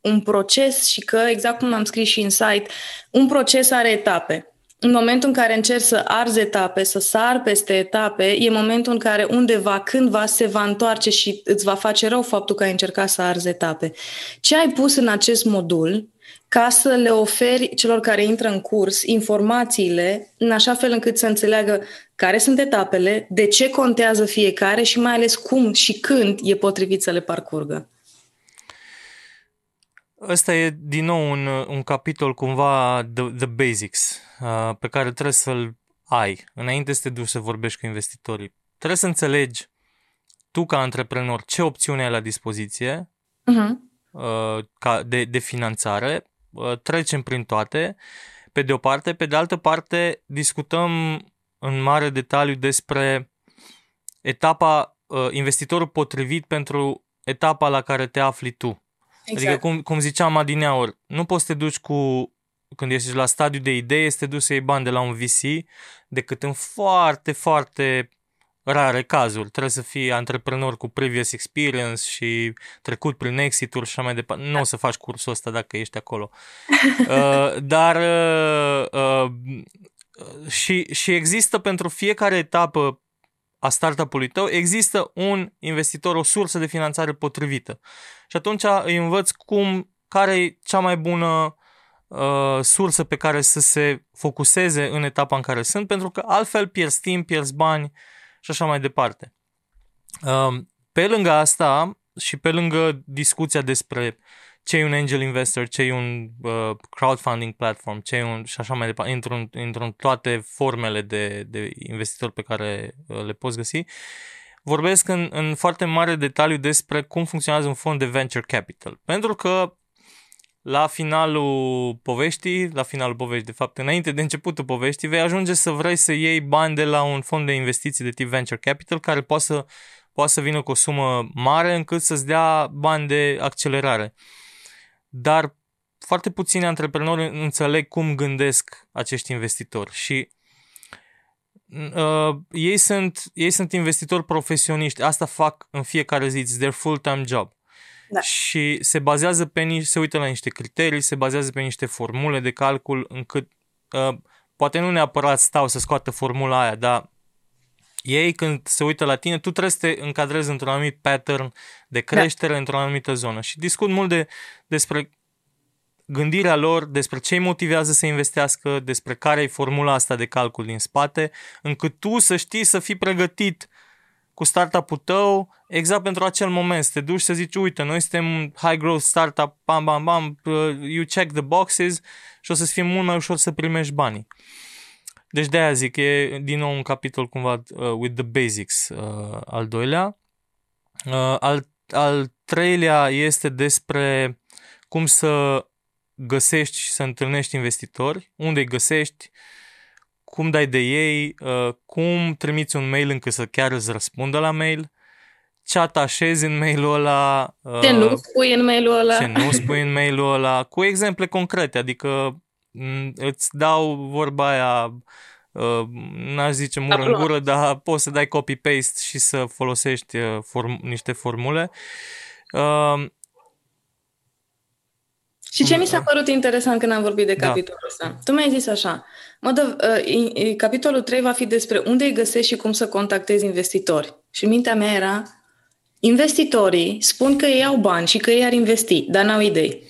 un proces și că, exact cum am scris și în site, un proces are etape. în momentul în care încerci să arzi etape, să sar peste etape, e momentul în care undeva, cândva, se va întoarce și îți va face rău faptul că ai încercat să arzi etape. Ce ai pus în acest modul ca să le oferi celor care intră în curs informațiile în așa fel încât să înțeleagă care sunt etapele, de ce contează fiecare și mai ales cum și când e potrivit să le parcurgă. Ăsta e din nou un, un capitol cumva the, the basics uh, pe care trebuie să-l ai înainte să te duci să vorbești cu investitorii. Trebuie să înțelegi tu ca antreprenor ce opțiune ai la dispoziție uh-huh. uh, ca de, de finanțare Uh, trecem prin toate, pe de o parte. Pe de altă parte, discutăm în mare detaliu despre etapa, uh, investitorul potrivit pentru etapa la care te afli tu. Exact. Adică, cum, cum ziceam adineauri, nu poți să te duci cu, când ești la stadiu de idee, să te duci să iei bani de la un VC, decât în foarte, foarte rare cazuri. Trebuie să fii antreprenor cu previous experience și trecut prin exit-uri și așa mai departe. Nu o să faci cursul ăsta dacă ești acolo. Uh, dar uh, uh, și, și există pentru fiecare etapă a startup-ului tău, există un investitor, o sursă de finanțare potrivită. Și atunci îi învăț cum, care e cea mai bună uh, sursă pe care să se focuseze în etapa în care sunt, pentru că altfel pierzi timp, pierzi bani, uh, și așa mai departe. Um, pe lângă asta și pe lângă discuția despre ce e un angel investor, ce e un uh, crowdfunding platform, ce e un și așa mai departe, intru în, intru în toate formele de, de investitori pe care uh, le poți găsi, vorbesc în, în foarte mare detaliu despre cum funcționează un fond de venture capital. Pentru că la finalul poveștii, la finalul poveștii, de fapt, înainte de începutul poveștii, vei ajunge să vrei să iei bani de la un fond de investiții de tip venture capital care poate să, poate să vină cu o sumă mare încât să-ți dea bani de accelerare. Dar foarte puțini antreprenori înțeleg cum gândesc acești investitori și uh, ei, sunt, ei sunt investitori profesioniști, asta fac în fiecare zi, it's their full-time job. Da. Și se bazează pe niște, se uită la niște criterii, se bazează pe niște formule de calcul încât uh, poate nu neapărat stau să scoată formula aia, dar ei când se uită la tine, tu trebuie să te încadrezi într-un anumit pattern de da. creștere da. într-o anumită zonă. Și discut mult de, despre gândirea lor, despre ce îi motivează să investească, despre care e formula asta de calcul din spate, încât tu să știi să fii pregătit cu startup-ul tău exact pentru acel moment, să te duci să zici, uite, noi suntem high growth startup, bam, bam, bam, uh, you check the boxes și o să-ți fie mult mai ușor să primești banii. Deci de aia zic, e din nou un capitol cumva uh, with the basics uh, al doilea. Uh, al, al treilea este despre cum să găsești și să întâlnești investitori, unde îi găsești, cum dai de ei, uh, cum trimiți un mail încât să chiar îți răspundă la mail, ce atașezi în mailul ăla. Uh, ce nu spui în mailul ăla. Ce nu spui în mailul ăla, cu exemple concrete, adică îți dau vorba aia, uh, n-aș zice mură în gură, dar poți să dai copy-paste și să folosești form- niște formule. Uh, și ce mi s-a părut interesant când am vorbit de da. capitolul da. ăsta? Tu mi-ai zis așa, mă, dă, uh, capitolul 3 va fi despre unde îi găsești și cum să contactezi investitori. Și mintea mea era, investitorii spun că ei au bani și că ei ar investi, dar n-au idei.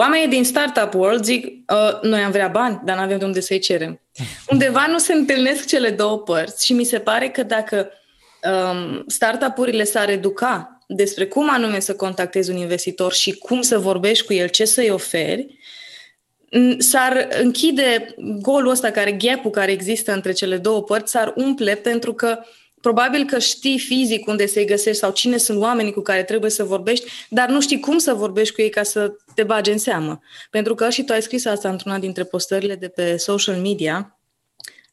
Oamenii din startup world zic, uh, noi am vrea bani, dar nu avem de unde să-i cerem. Undeva nu se întâlnesc cele două părți și mi se pare că dacă um, startup-urile s-ar educa despre cum anume să contactezi un investitor și cum să vorbești cu el, ce să-i oferi, s-ar închide golul ăsta, care, gap care există între cele două părți, s-ar umple pentru că probabil că știi fizic unde să-i găsești sau cine sunt oamenii cu care trebuie să vorbești, dar nu știi cum să vorbești cu ei ca să te bagi în seamă. Pentru că și tu ai scris asta într-una dintre postările de pe social media,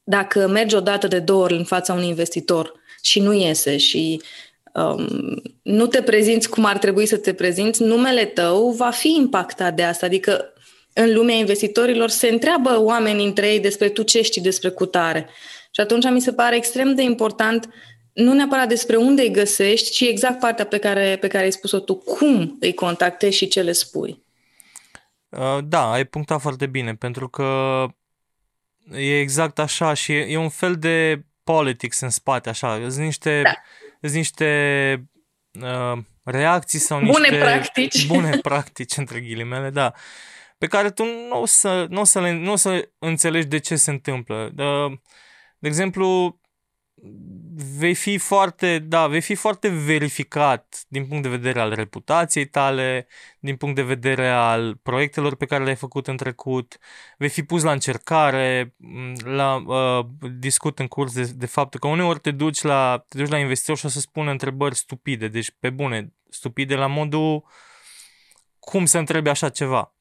dacă mergi o dată de două ori în fața unui investitor și nu iese și um, nu te prezinți cum ar trebui să te prezinți, numele tău va fi impactat de asta. Adică în lumea investitorilor se întreabă oamenii între ei despre tu ce știi despre cutare. Și atunci mi se pare extrem de important nu neapărat despre unde îi găsești, ci exact partea pe care, pe care ai spus-o tu, cum îi contactezi și ce le spui. Uh, da, ai punctat foarte bine, pentru că e exact așa și e, e un fel de politics în spate, așa. Sunt niște, Da. sunt niște uh, reacții sau Bune niște practici. bune practici, între ghilimele, da, pe care tu nu o să, nu o să, le, nu o să înțelegi de ce se întâmplă. Uh, de exemplu, vei fi foarte, da, vei fi foarte verificat din punct de vedere al reputației tale, din punct de vedere al proiectelor pe care le-ai făcut în trecut, vei fi pus la încercare, m, la, uh, discut în curs de, de faptul că uneori te duci la, te duci la investitor și o să spună întrebări stupide, deci pe bune, stupide la modul cum să întrebi așa ceva.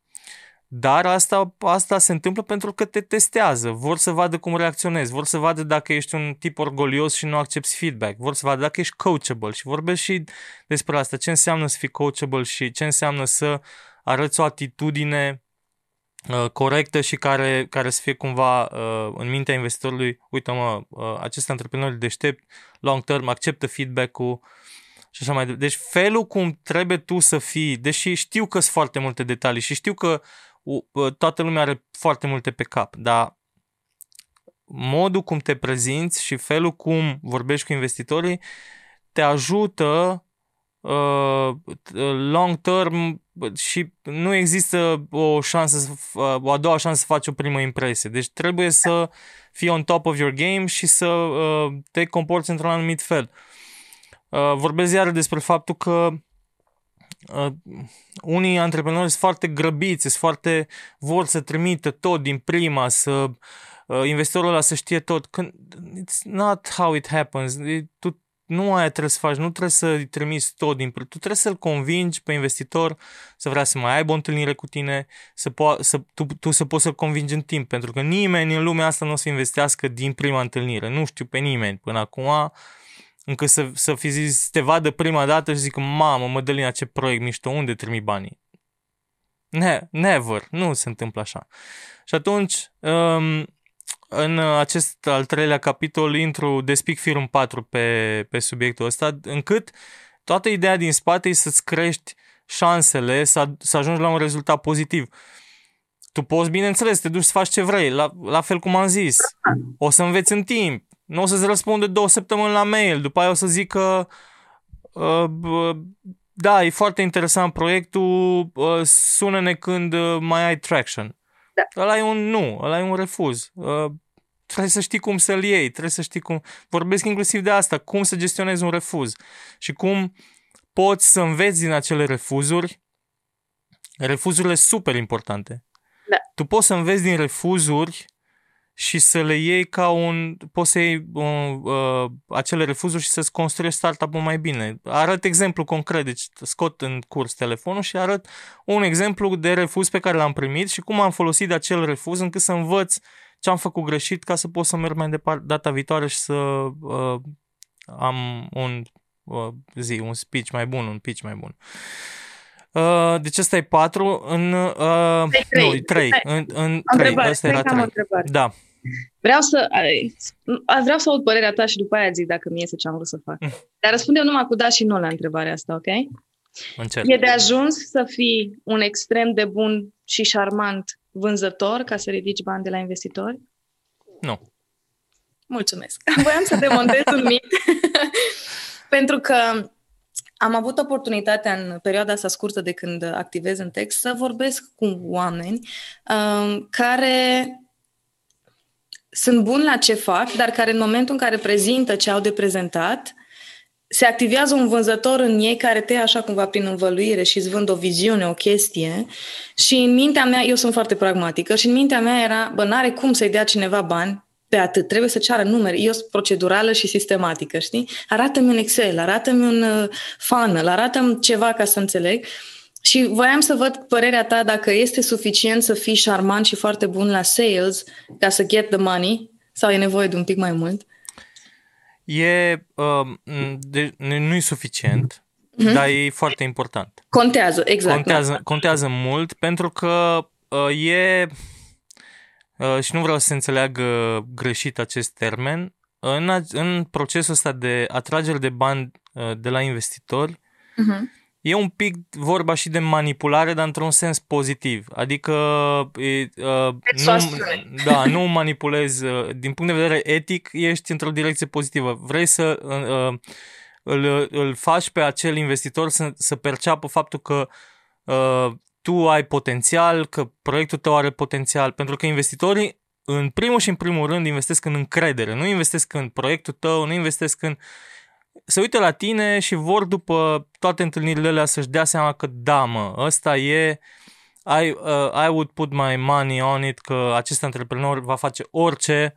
Dar asta, asta se întâmplă pentru că te testează, vor să vadă cum reacționezi, vor să vadă dacă ești un tip orgolios și nu accepti feedback, vor să vadă dacă ești coachable. Și vorbesc și despre asta, ce înseamnă să fii coachable și ce înseamnă să arăți o atitudine uh, corectă și care, care să fie cumva uh, în mintea investitorului, uite mă, uh, acest antreprenor e deștept, long term, acceptă feedback-ul. Și așa mai departe. Deci felul cum trebuie tu să fii, deși știu că sunt foarte multe detalii și știu că uh, toată lumea are foarte multe pe cap, dar modul cum te prezinți și felul cum vorbești cu investitorii te ajută uh, long term și nu există o șansă, să, f- o a doua șansă să faci o primă impresie. Deci trebuie să fii on top of your game și să uh, te comporți într-un anumit fel. Uh, vorbesc iar despre faptul că uh, unii antreprenori sunt foarte grăbiți, sunt foarte vor să trimită tot din prima, să uh, investitorul ăla să știe tot. Când, it's not how it happens. E, tu nu aia trebuie să faci, nu trebuie să-i trimiți tot din prima. Tu trebuie să-l convingi pe investitor să vrea să mai aibă o întâlnire cu tine, să po- să, tu, tu să poți să-l convingi în timp, pentru că nimeni în lumea asta nu o să investească din prima întâlnire. Nu știu pe nimeni până acum încât să, să fi zis, să te vadă prima dată și zic, mamă, Mădălina, ce proiect mișto, unde trimit banii? Ne, never, nu se întâmplă așa. Și atunci, um, în acest al treilea capitol intru, despic firul 4 pe, pe subiectul ăsta, încât toată ideea din spate e să-ți crești șansele să, să ajungi la un rezultat pozitiv. Tu poți, bineînțeles, te duci să faci ce vrei, la, la fel cum am zis. O să înveți în timp. Nu o să-ți răspundă două săptămâni la mail. După aia o să zic că uh, uh, da, e foarte interesant proiectul, uh, sună-ne când uh, mai ai traction. Da. Ăla e un nu, ăla e un refuz. Uh, trebuie să știi cum să-l iei, trebuie să știi cum... Vorbesc inclusiv de asta, cum să gestionezi un refuz și cum poți să înveți din acele refuzuri. Refuzurile sunt super importante. Da. Tu poți să înveți din refuzuri și să le iei ca un... Poți să iei uh, uh, acele refuzuri și să-ți construiești startup-ul mai bine. Arăt exemplu concret, deci scot în curs telefonul și arăt un exemplu de refuz pe care l-am primit și cum am folosit de acel refuz încât să învăț ce am făcut greșit ca să pot să merg mai departe data viitoare și să uh, am un uh, zi, un speech mai bun, un pitch mai bun. Uh, deci ăsta e 4 în uh, Păi, trei. nu, 3 Stai. în, în 3, Întrebare, ăsta stai era că am o 3. întrebare. Da. Vreau să, ai, vreau să aud părerea ta și după aia zic dacă mi iese ce am vrut să fac. Dar răspundem numai cu da și nu la întrebarea asta, ok? Încerc. E de ajuns să fii un extrem de bun și șarmant vânzător ca să ridici bani de la investitori? Nu. Mulțumesc. Voiam să demontez un mit. Pentru că am avut oportunitatea în perioada asta scurtă de când activez în text să vorbesc cu oameni um, care sunt buni la ce fac, dar care în momentul în care prezintă ce au de prezentat, se activează un vânzător în ei care te ia așa cumva prin învăluire și îți vând o viziune, o chestie. Și în mintea mea, eu sunt foarte pragmatică și în mintea mea era, bă, n-are cum să-i dea cineva bani pe atât, trebuie să ceară numere. Eu sunt procedurală și sistematică, știi? Arată-mi un Excel, arată-mi un uh, funnel, arată-mi ceva ca să înțeleg. Și voiam să văd părerea ta dacă este suficient să fii șarmant și foarte bun la sales ca să get the money sau e nevoie de un pic mai mult. E, uh, de, nu e suficient, Mhm. dar e foarte important. Contează, exact. Contează, contează mult pentru că uh, e, uh, și nu vreau să se înțeleagă greșit acest termen, în, a- în procesul ăsta de atragere de bani uh, de la investitori, Mhm. e un pic vorba și de manipulare, dar într-un sens pozitiv. Adică e, uh, nu, da, nu manipulezi, uh, din punct de vedere etic, ești într-o direcție pozitivă. Vrei să uh, îl, îl faci pe acel investitor să, să perceapă faptul că uh, tu ai potențial, că proiectul tău are potențial, pentru că investitorii în primul și în primul rând investesc în încredere, nu investesc în proiectul tău, nu investesc în se uită la tine și vor după toate întâlnirile alea să-și dea seama că da, mă, ăsta e, I, uh, I would put my money on it, că acest antreprenor va face orice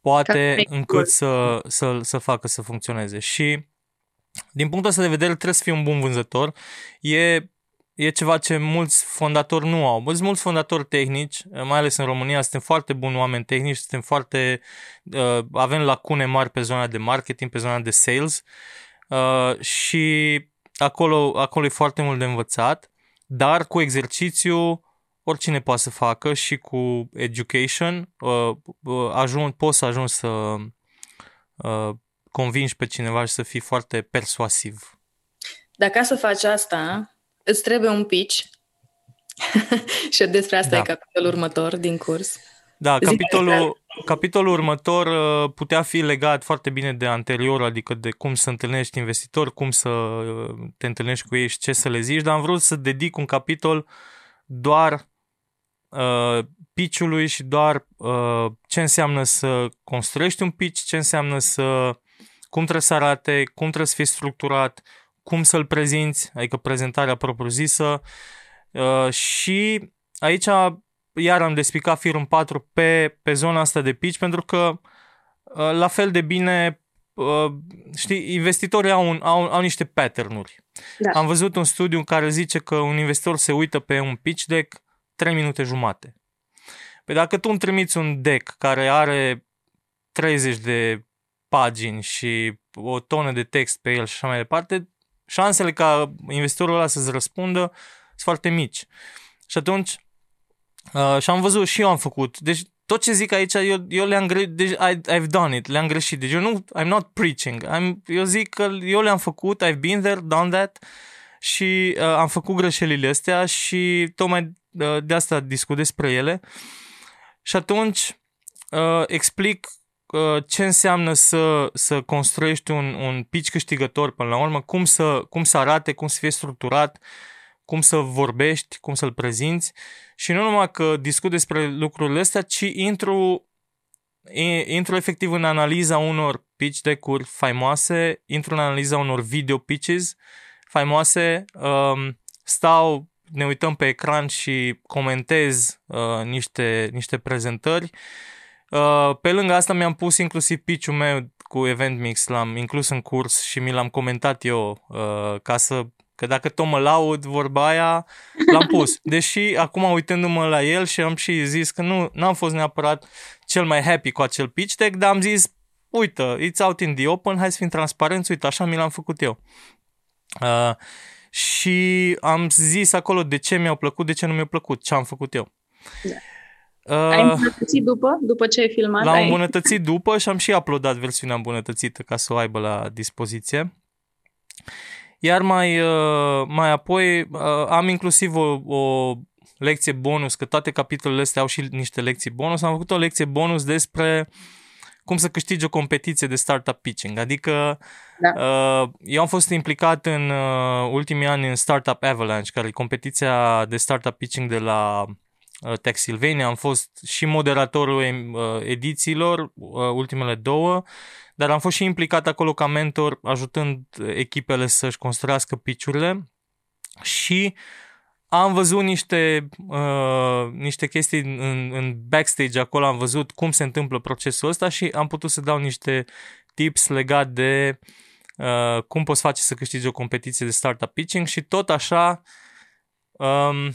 poate încât să, să, să facă să funcționeze. Și din punctul ăsta de vedere trebuie să fii un bun vânzător. E e ceva ce mulți fondatori nu au. Sunt mulți fondatori tehnici, mai ales în România, suntem foarte buni oameni tehnici, suntem foarte, uh, avem lacune mari pe zona de marketing, pe zona de sales uh, și acolo, acolo e foarte mult de învățat, dar cu exercițiu oricine poate să facă și cu education uh, uh, ajung, poți să ajungi să uh, convingi pe cineva și să fii foarte persuasiv. Dacă să faci asta, îți trebuie un pitch și despre asta da. e capitolul următor din curs. Da, capitolul, capitolul următor uh, putea fi legat foarte bine de anterior, adică de cum să întâlnești investitori, cum să uh, te întâlnești cu ei și ce să le zici, dar am vrut să dedic un capitol doar uh, pitch-ului și doar uh, ce înseamnă să construiești un pitch, ce înseamnă să cum trebuie să arate, cum trebuie să fie structurat, cum să-l prezinți, adică prezentarea propriu-zisă uh, și aici iar am despicat firul 4 pe, pe zona asta de pitch pentru că uh, la fel de bine uh, știi, investitorii au, un, au, au niște pattern-uri. Da. Am văzut un studiu care zice că un investitor se uită pe un pitch deck 3 minute jumate. Pe dacă tu îmi trimiți un deck care are 30 de pagini și o tonă de text pe el și așa mai departe, șansele ca investitorul ăla să-ți răspundă sunt foarte mici. Și atunci, uh, și am văzut și eu am făcut. Deci tot ce zic aici, eu, eu le-am greșit, deci I, I've done it, le-am greșit. Deci eu nu, I'm not preaching. I'm, eu zic că eu le-am făcut, I've been there, done that și uh, am făcut greșelile astea și tocmai uh, de asta discut despre ele. Și atunci uh, explic ce înseamnă să, să construiești un, un pitch câștigător până la urmă, cum să, cum să arate, cum să fie structurat, cum să vorbești, cum să-l prezinți? Și nu numai că discut despre lucrurile astea, ci intru, intru efectiv în analiza unor pitch deck-uri faimoase, intru în analiza unor video pitches faimoase, um, stau, ne uităm pe ecran și comentez uh, niște, niște prezentări. Uh, pe lângă asta mi-am pus inclusiv pitch meu cu Event Mix, l-am inclus în curs și mi l-am comentat eu uh, ca să Că dacă tot mă laud vorba aia, l-am pus. Deși acum uitându-mă la el și am și zis că nu am fost neapărat cel mai happy cu acel pitch deck, dar am zis, uite, it's out in the open, hai să fim transparenți, uite, așa mi l-am făcut eu. Uh, și am zis acolo de ce mi-au plăcut, de ce nu mi-au plăcut, ce am făcut eu. Yeah. Ai uh, îmbunătățit după? După ce ai filmat? L-am ai... îmbunătățit după și am și uploadat versiunea îmbunătățită ca să o aibă la dispoziție. Iar mai, uh, mai apoi uh, am inclusiv o, o lecție bonus, că toate capitolele astea au și niște lecții bonus. Am făcut o lecție bonus despre cum să câștigi o competiție de startup pitching. Adică da. eu am fost implicat în ultimii ani în Startup Avalanche, care e competiția de startup pitching de la Uh, Tech Sylvania, am fost și moderatorul uh, edițiilor, uh, ultimele două, dar am fost și implicat acolo ca mentor, ajutând echipele să-și construiască piciurile. Și am văzut niște, uh, niște chestii în, în backstage acolo, am văzut cum se întâmplă procesul ăsta și am putut să dau niște tips legat de uh, cum poți face să câștigi o competiție de startup pitching și tot așa um,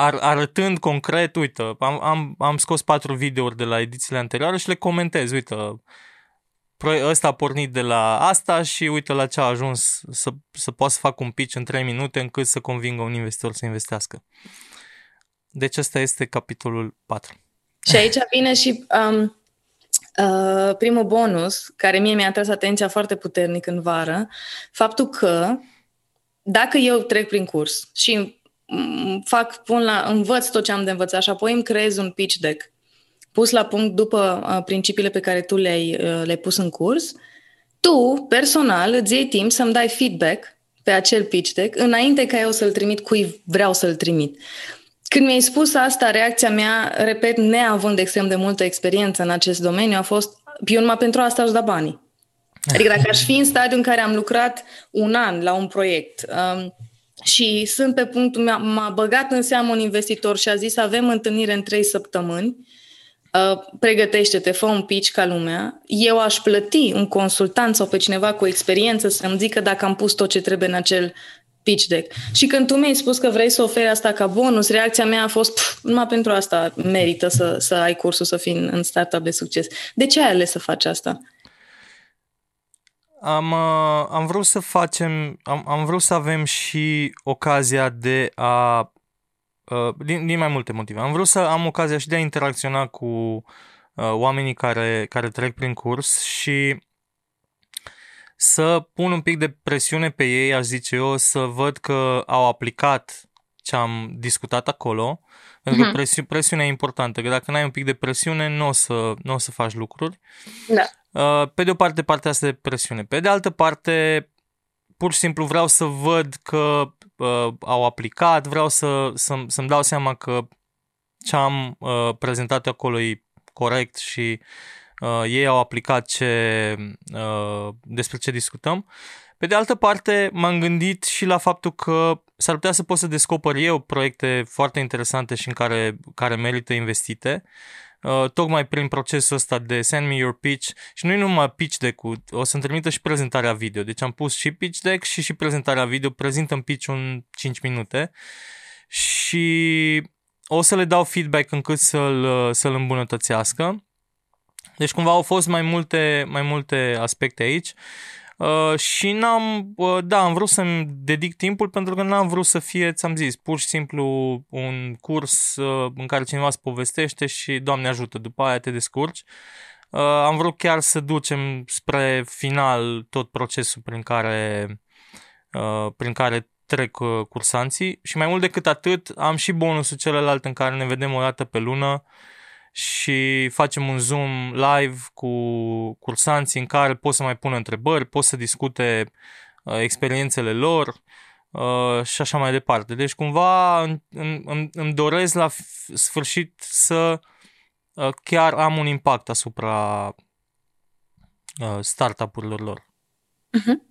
ar, arătând concret, uite, am, am, am scos patru videouri de la edițiile anterioare și le comentez, uite, ăsta a pornit de la asta și uite la ce a ajuns să, să poată să fac un pitch în 3 minute încât să convingă un investitor să investească. Deci ăsta este capitolul 4. Și aici vine și um, uh, primul bonus, care mie mi-a atras atenția foarte puternic în vară, faptul că dacă eu trec prin curs și fac, pun la, învăț tot ce am de învățat și apoi îmi creez un pitch deck pus la punct după uh, principiile pe care tu le-ai, uh, le-ai pus în curs, tu, personal, îți iei timp să-mi dai feedback pe acel pitch deck înainte ca eu să-l trimit cui vreau să-l trimit. Când mi-ai spus asta, reacția mea, repet, neavând extrem de multă experiență în acest domeniu, a fost, eu numai pentru asta aș da banii. Adică dacă aș fi în stadiul în care am lucrat un an la un proiect um, și sunt pe punctul, m-a, m-a băgat în seamă un investitor și a zis avem întâlnire în trei săptămâni, uh, pregătește-te, fă un pitch ca lumea, eu aș plăti un consultant sau pe cineva cu experiență să-mi zică dacă am pus tot ce trebuie în acel pitch deck. Și când tu mi-ai spus că vrei să oferi asta ca bonus, reacția mea a fost, pf, numai pentru asta merită să, să ai cursul să fii în startup de succes. De ce ai ales să faci asta? Am, uh, am vrut să facem, am, am vrut să avem și ocazia de a, uh, din, din mai multe motive. Am vrut să am ocazia și de a interacționa cu uh, oamenii care, care trec prin curs și să pun un pic de presiune pe ei, aș zice eu, să văd că au aplicat ce am discutat acolo, pentru că mhm. presi- presiunea e importantă, că dacă n-ai un pic de presiune, nu o să, n-o să faci lucruri. Da. Uh, pe de o parte, partea asta de presiune. Pe de altă parte, pur și simplu vreau să văd că uh, au aplicat, vreau să, să, să-mi dau seama că ce am uh, prezentat acolo e corect și uh, ei au aplicat ce, uh, despre ce discutăm. Pe de altă parte, m-am gândit și la faptul că s-ar putea să pot să descoper eu proiecte foarte interesante și în care, care merită investite. Uh, tocmai prin procesul ăsta de send me your pitch și nu e numai pitch deck-ul, o să-mi trimită și prezentarea video. Deci am pus și pitch deck și și prezentarea video, prezint în pitch un 5 minute și o să le dau feedback încât să-l, să-l îmbunătățească. Deci cumva au fost mai multe, mai multe aspecte aici. Uh, și n-am, uh, da, am vrut să-mi dedic timpul pentru că n-am vrut să fie, ți-am zis, pur și simplu un curs uh, în care cineva îți povestește și Doamne ajută, după aia te descurci. Uh, am vrut chiar să ducem spre final tot procesul prin care, uh, prin care trec uh, cursanții și mai mult decât atât am și bonusul celălalt în care ne vedem o dată pe lună și facem un Zoom live cu cursanții în care pot să mai pună întrebări, pot să discute uh, experiențele lor uh, și așa mai departe. Deci cumva îmi, îmi, îmi doresc la sfârșit să uh, chiar am un impact asupra uh, startup-urilor lor. Uh-huh.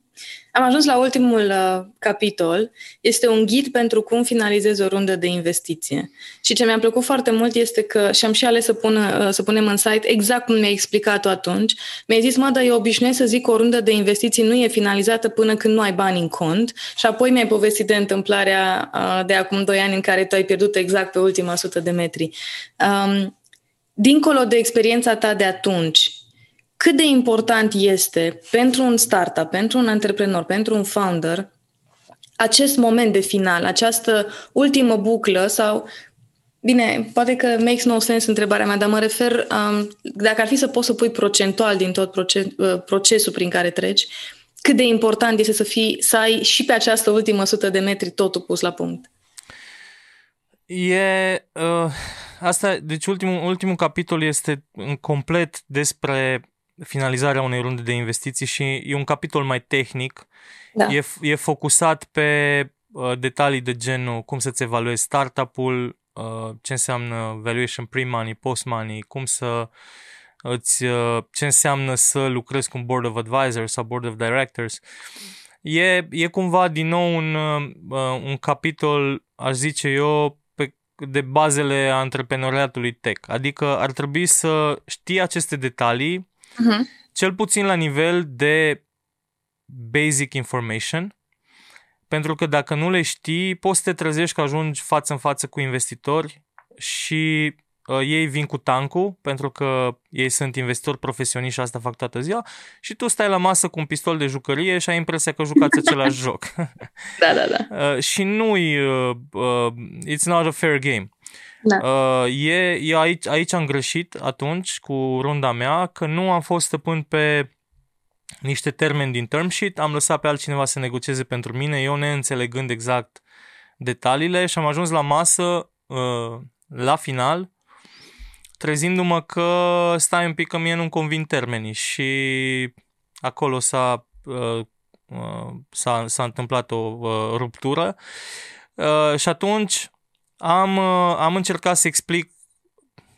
Am ajuns la ultimul uh, capitol. Este un ghid pentru cum finalizezi o rundă de investiție. Și ce mi-a plăcut foarte mult este că și-am și ales să, pun, uh, să punem în site exact cum mi-ai explicat-o atunci. Mi-ai zis, mă, dar eu obișnuiesc să zic că o rundă de investiții nu e finalizată până când nu ai bani în cont. Și apoi mi-ai povestit de întâmplarea uh, de acum 2 ani în care tu ai pierdut exact pe ultima sută de metri. Um, dincolo de experiența ta de atunci, cât de important este pentru un startup, pentru un antreprenor, pentru un founder, acest moment de final, această ultimă buclă sau Bine, poate că makes no sense întrebarea mea, dar mă refer, um, dacă ar fi să poți să pui procentual din tot proces, uh, procesul prin care treci, cât de important este să, fii, să ai și pe această ultimă sută de metri totul pus la punct? E, uh, asta, deci ultimul, ultimul capitol este complet despre finalizarea unei runde de investiții și e un capitol mai tehnic. Da. E, e focusat pe uh, detalii de genul cum să-ți evaluezi startup-ul, uh, ce înseamnă valuation pre-money, post-money, cum să îți, uh, ce înseamnă să lucrezi cu un board of advisors sau board of directors. E, e cumva din nou un, uh, un capitol, aș zice eu, pe, de bazele antreprenoriatului tech. Adică ar trebui să știi aceste detalii uh-huh. cel puțin la nivel de basic information, pentru că dacă nu le știi, poți să te trezești că ajungi față în față cu investitori și uh, ei vin cu tancul, pentru că ei sunt investitori profesioniști și asta fac toată ziua, și tu stai la masă cu un pistol de jucărie și ai impresia că jucați același joc. Da, da, da. Uh, și nu-i, uh, uh, it's not a fair game. Da. Uh, e, e aici, aici am greșit atunci cu runda mea că nu am fost stăpân pe niște termeni din term sheet, am lăsat pe altcineva să negocieze pentru mine, eu neînțelegând exact detaliile și am ajuns la masă uh, la final, trezindu-mă că stai un pic că mie nu-mi convin termenii și acolo s-a, uh, uh, s-a, s-a întâmplat o uh, ruptură uh, și atunci am, uh, am încercat să explic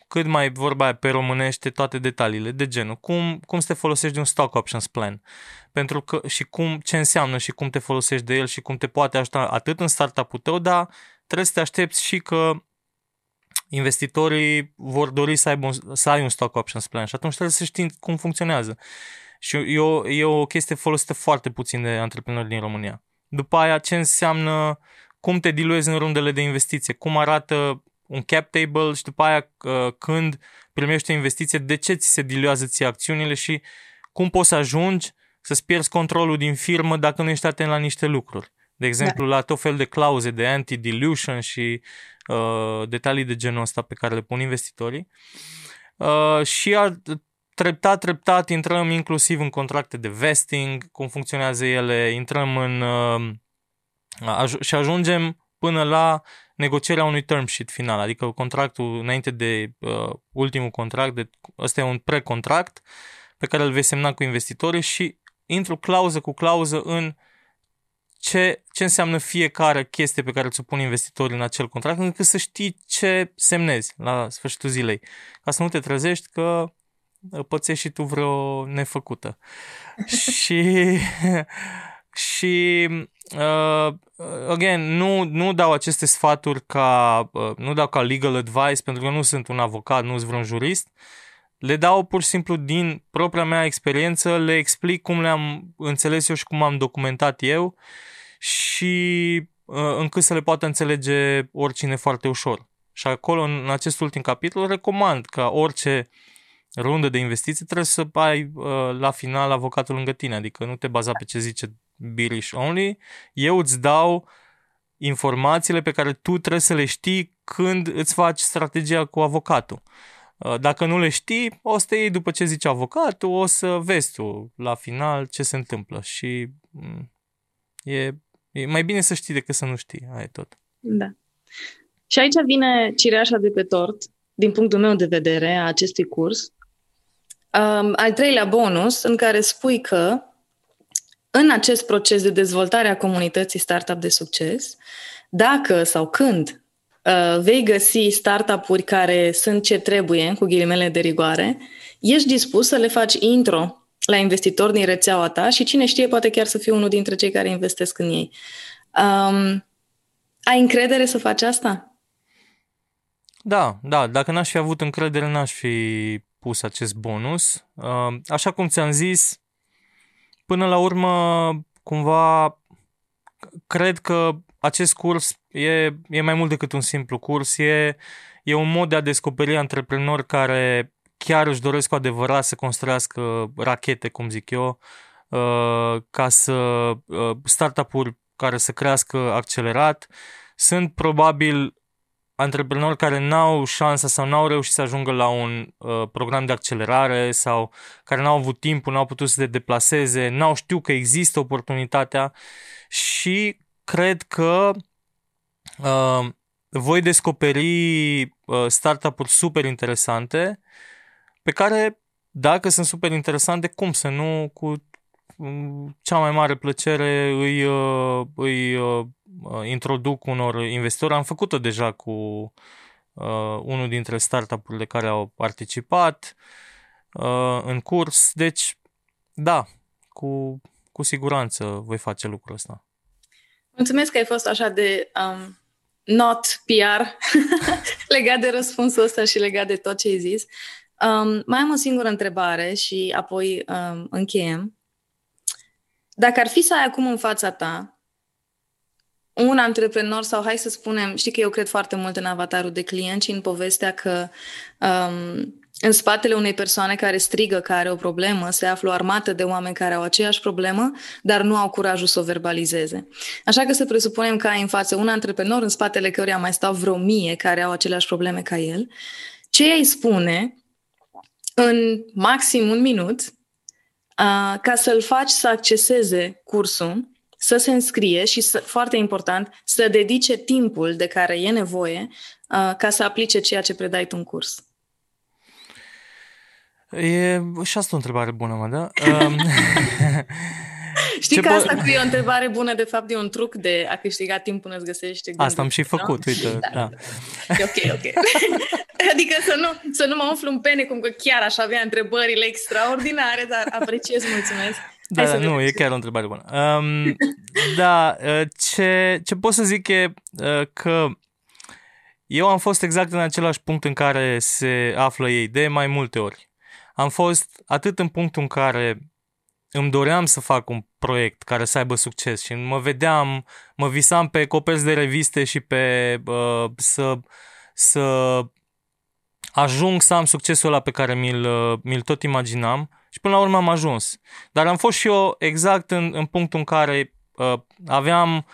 cât mai vorba pe românește toate detaliile de genul cum, cum să te folosești de un stock options plan pentru că și cum, ce înseamnă și cum te folosești de el și cum te poate ajuta atât în startup-ul tău, dar trebuie să te aștepți și că investitorii vor dori să, aibă un, să ai un stock options plan și atunci trebuie să știi cum funcționează. Și e o, e o chestie folosită foarte puțin de antreprenori din România. După aia, ce înseamnă cum te diluezi în rundele de investiție, cum arată un cap table și după aia uh, când primești o investiție, de ce ți se diluează ție acțiunile și cum poți să ajungi să-ți pierzi controlul din firmă dacă nu ești atent la niște lucruri. De exemplu, da. la tot fel de clauze de anti-dilution și uh, detalii de genul ăsta pe care le pun investitorii. Uh, și a, treptat, treptat intrăm inclusiv în contracte de vesting, cum funcționează ele, intrăm în... Uh, aj- și ajungem până la negocierea unui term sheet final, adică contractul înainte de uh, ultimul contract, de, ăsta e un precontract pe care îl vei semna cu investitorii și intru clauză cu clauză în ce, ce înseamnă fiecare chestie pe care ți-o pun investitorii în acel contract, încât să știi ce semnezi la sfârșitul zilei, ca să nu te trezești că pățești și tu vreo nefăcută. și și uh, again, nu, nu dau aceste sfaturi ca uh, nu dau ca legal advice pentru că nu sunt un avocat, nu sunt vreun jurist. Le dau pur și simplu din propria mea experiență, le explic cum le-am înțeles eu și cum am documentat eu și uh, încât să le poată înțelege oricine foarte ușor. Și acolo, în acest ultim capitol, recomand ca orice rundă de investiții trebuie să ai uh, la final avocatul lângă tine, adică nu te baza pe ce zice Birish Only. Eu îți dau informațiile pe care tu trebuie să le știi când îți faci strategia cu avocatul. Uh, dacă nu le știi, o să te iei după ce zice avocatul, o să vezi tu la final ce se întâmplă și mm, e, e mai bine să știi decât să nu știi, aia e tot. Da. Și aici vine cireașa de pe tort, din punctul meu de vedere, a acestui curs. Um, al treilea bonus, în care spui că în acest proces de dezvoltare a comunității startup de succes, dacă sau când uh, vei găsi startup-uri care sunt ce trebuie, cu ghilimele de rigoare, ești dispus să le faci intro la investitori din rețeaua ta și cine știe, poate chiar să fii unul dintre cei care investesc în ei. Um, ai încredere să faci asta? Da, da. Dacă n-aș fi avut încredere, n-aș fi pus acest bonus. Uh, așa cum ți-am zis, până la urmă, cumva, cred că acest curs e, e mai mult decât un simplu curs, e, e un mod de a descoperi antreprenori care chiar își doresc cu adevărat să construiască rachete, cum zic eu, uh, ca să uh, startup-uri care să crească accelerat. Sunt probabil antreprenori care n-au șansa sau n-au reușit să ajungă la un uh, program de accelerare sau care n-au avut timpul, n-au putut să se deplaseze, n-au știut că există oportunitatea și cred că uh, voi descoperi uh, startup-uri super interesante pe care, dacă sunt super interesante, cum să nu, cu mm, cea mai mare plăcere îi, uh, îi uh, introduc unor investitori. Am făcut-o deja cu uh, unul dintre startup-urile care au participat uh, în curs. Deci, da, cu, cu siguranță voi face lucrul ăsta. Mulțumesc că ai fost așa de um, not PR legat de răspunsul ăsta și legat de tot ce ai zis. Um, mai am o singură întrebare și apoi um, încheiem. Dacă ar fi să ai acum în fața ta un antreprenor sau hai să spunem, știi că eu cred foarte mult în avatarul de client și în povestea că um, în spatele unei persoane care strigă că are o problemă se află o armată de oameni care au aceeași problemă, dar nu au curajul să o verbalizeze. Așa că să presupunem că ai în față un antreprenor în spatele căruia mai stau vreo mie care au aceleași probleme ca el. Ce îi spune în maxim un minut uh, ca să-l faci să acceseze cursul, să se înscrie și, să, foarte important, să dedice timpul de care e nevoie uh, ca să aplice ceea ce predai tu în curs? E și asta o întrebare bună, mă, da? Um, Știi Ce că asta cu e o întrebare bună, de fapt e un truc de a câștiga timp până îți găsești gândul, Asta am și făcut, nu? uite. Da. da. E ok, ok. adică să nu, să nu mă umflu în pene, cum că chiar aș avea întrebările extraordinare, dar apreciez, mulțumesc. Da, da nu, e chiar o întrebare bună. Um, da, uh, ce, ce pot să zic e uh, că eu am fost exact în același punct în care se află ei de mai multe ori. Am fost atât în punctul în care îmi doream să fac un proiect care să aibă succes și mă vedeam, mă visam pe coperți de reviste și pe uh, să, să ajung să am succesul ăla pe care mi-l, uh, mi-l tot imaginam și până la urmă am ajuns. Dar am fost și eu exact în, în punctul în care uh, aveam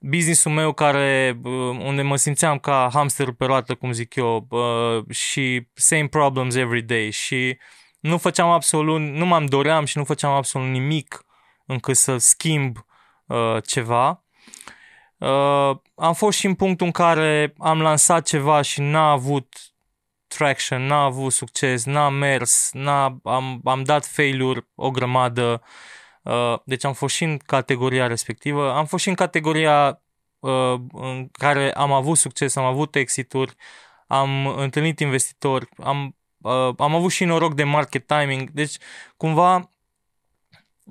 businessul meu care, uh, unde mă simțeam ca hamsterul pe roată, cum zic eu, uh, și same problems every day și nu făceam absolut, nu m-am doream și nu făceam absolut nimic încât să schimb uh, ceva. Uh, am fost și în punctul în care am lansat ceva și n-a avut traction, n-a avut succes, n-a mers, n-a, am, am dat failuri o grămadă. Uh, deci am fost și în categoria respectivă. Am fost și în categoria uh, în care am avut succes, am avut exituri, am întâlnit investitori, am, uh, am avut și noroc de market timing. Deci, cumva,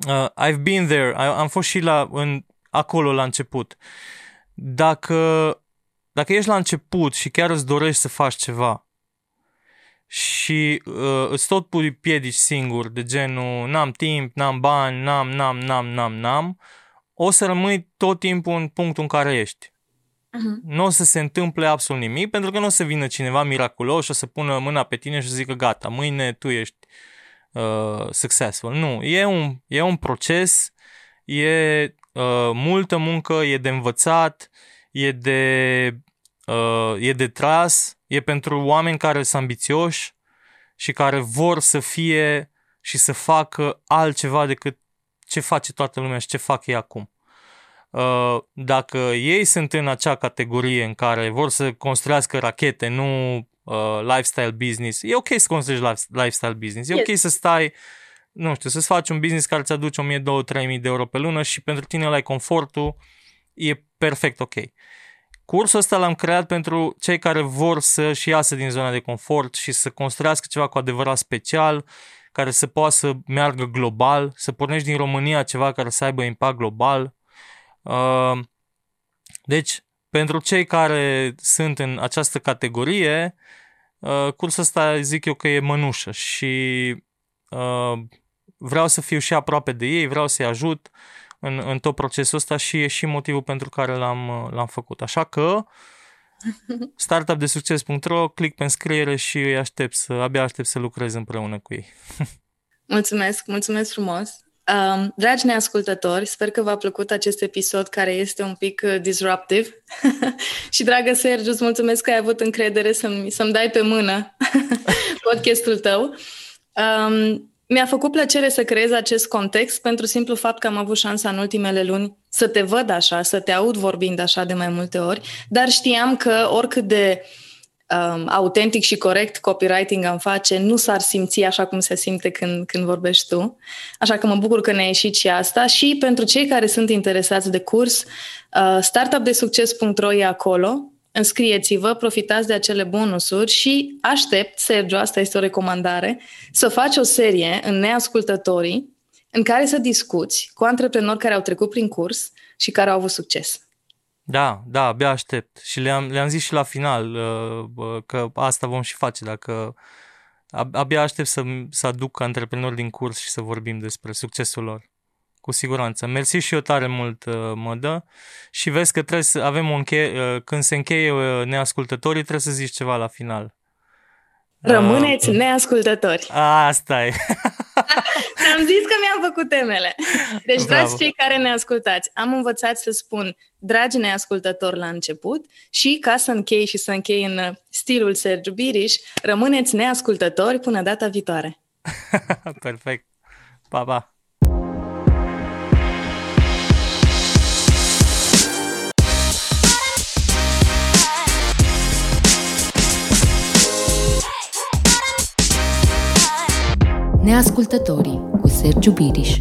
uh, I've been there, I, am fost și la, în, acolo la început. Dacă, dacă ești la început și chiar îți dorești să faci ceva și uh, îți tot pui piedici singur, de genul n-am timp, n-am bani, n-am, n-am, n-am, n-am, n-am, o să rămâi tot timpul în punctul în care ești. Uh-huh. Nu o să se întâmple absolut nimic, pentru că nu o să vină cineva miraculos și o să pună mâna pe tine și să zică gata, mâine tu ești uh, successful. Nu, e un, e un proces, e uh, multă muncă, e de învățat, e de, uh, e de tras, e pentru oameni care sunt ambițioși și care vor să fie și să facă altceva decât ce face toată lumea și ce fac ei acum. Uh, dacă ei sunt în acea categorie în care vor să construiască rachete, nu uh, lifestyle business. E ok să construiești lifestyle business. E yes. ok să stai, nu știu, să-ți faci un business care îți aduce 1000, 2, 3000 de euro pe lună și pentru tine ăla e confortul. E perfect ok. Cursul ăsta l-am creat pentru cei care vor să-și iasă din zona de confort și să construiască ceva cu adevărat special, care să poată să meargă global, să pornești din România ceva care să aibă impact global. Uh, deci, pentru cei care sunt în această categorie, uh, cursul ăsta zic eu că e mănușă și uh, vreau să fiu și aproape de ei, vreau să-i ajut în, în tot procesul ăsta și e și motivul pentru care l-am, uh, l-am făcut. Așa că startupdesucces.ro, click pe înscriere și îi aștept să, abia aștept să lucrez împreună cu ei. mulțumesc, mulțumesc frumos! Um, dragi neascultători, sper că v-a plăcut acest episod care este un pic uh, disruptive și dragă Sergiu, îți mulțumesc că ai avut încredere să-mi, să-mi dai pe mână podcastul tău. Um, mi-a făcut plăcere să creez acest context pentru simplu fapt că am avut șansa în ultimele luni să te văd așa, să te aud vorbind așa de mai multe ori, dar știam că oricât de uh, um, autentic și corect copywriting am face, nu s-ar simți așa cum se simte când, când vorbești tu. Așa că mă bucur că ne-a ieșit și asta. Și pentru cei care sunt interesați de curs, uh, startupdesucces.ro e acolo. Înscrieți-vă, profitați de acele bonusuri și aștept, Sergio, asta este o recomandare, să faci o serie în neascultătorii în care să discuți cu antreprenori care au trecut prin curs și care au avut succes. Da, da, abia aștept. Și le-am, le-am zis și la final uh, că asta vom și face dacă abia aștept să, să aduc antreprenori din curs și să vorbim despre succesul lor. Cu siguranță. Mersi și eu tare mult, uh, Mădă. Și vezi că trebuie să avem un încheie, uh, când se încheie neascultătorii, trebuie să zici ceva la final. Rămâneți uh, neascultători. Asta e. Am zis că mi-am făcut temele. Deci, Bravo. dragi cei care ne ascultați, am învățat să spun dragi neascultători la început și ca să închei și să închei în stilul Sergiu Biriș, rămâneți neascultători până data viitoare. Perfect. Pa, pa! Neascultătorii cu Sergiu Biriș.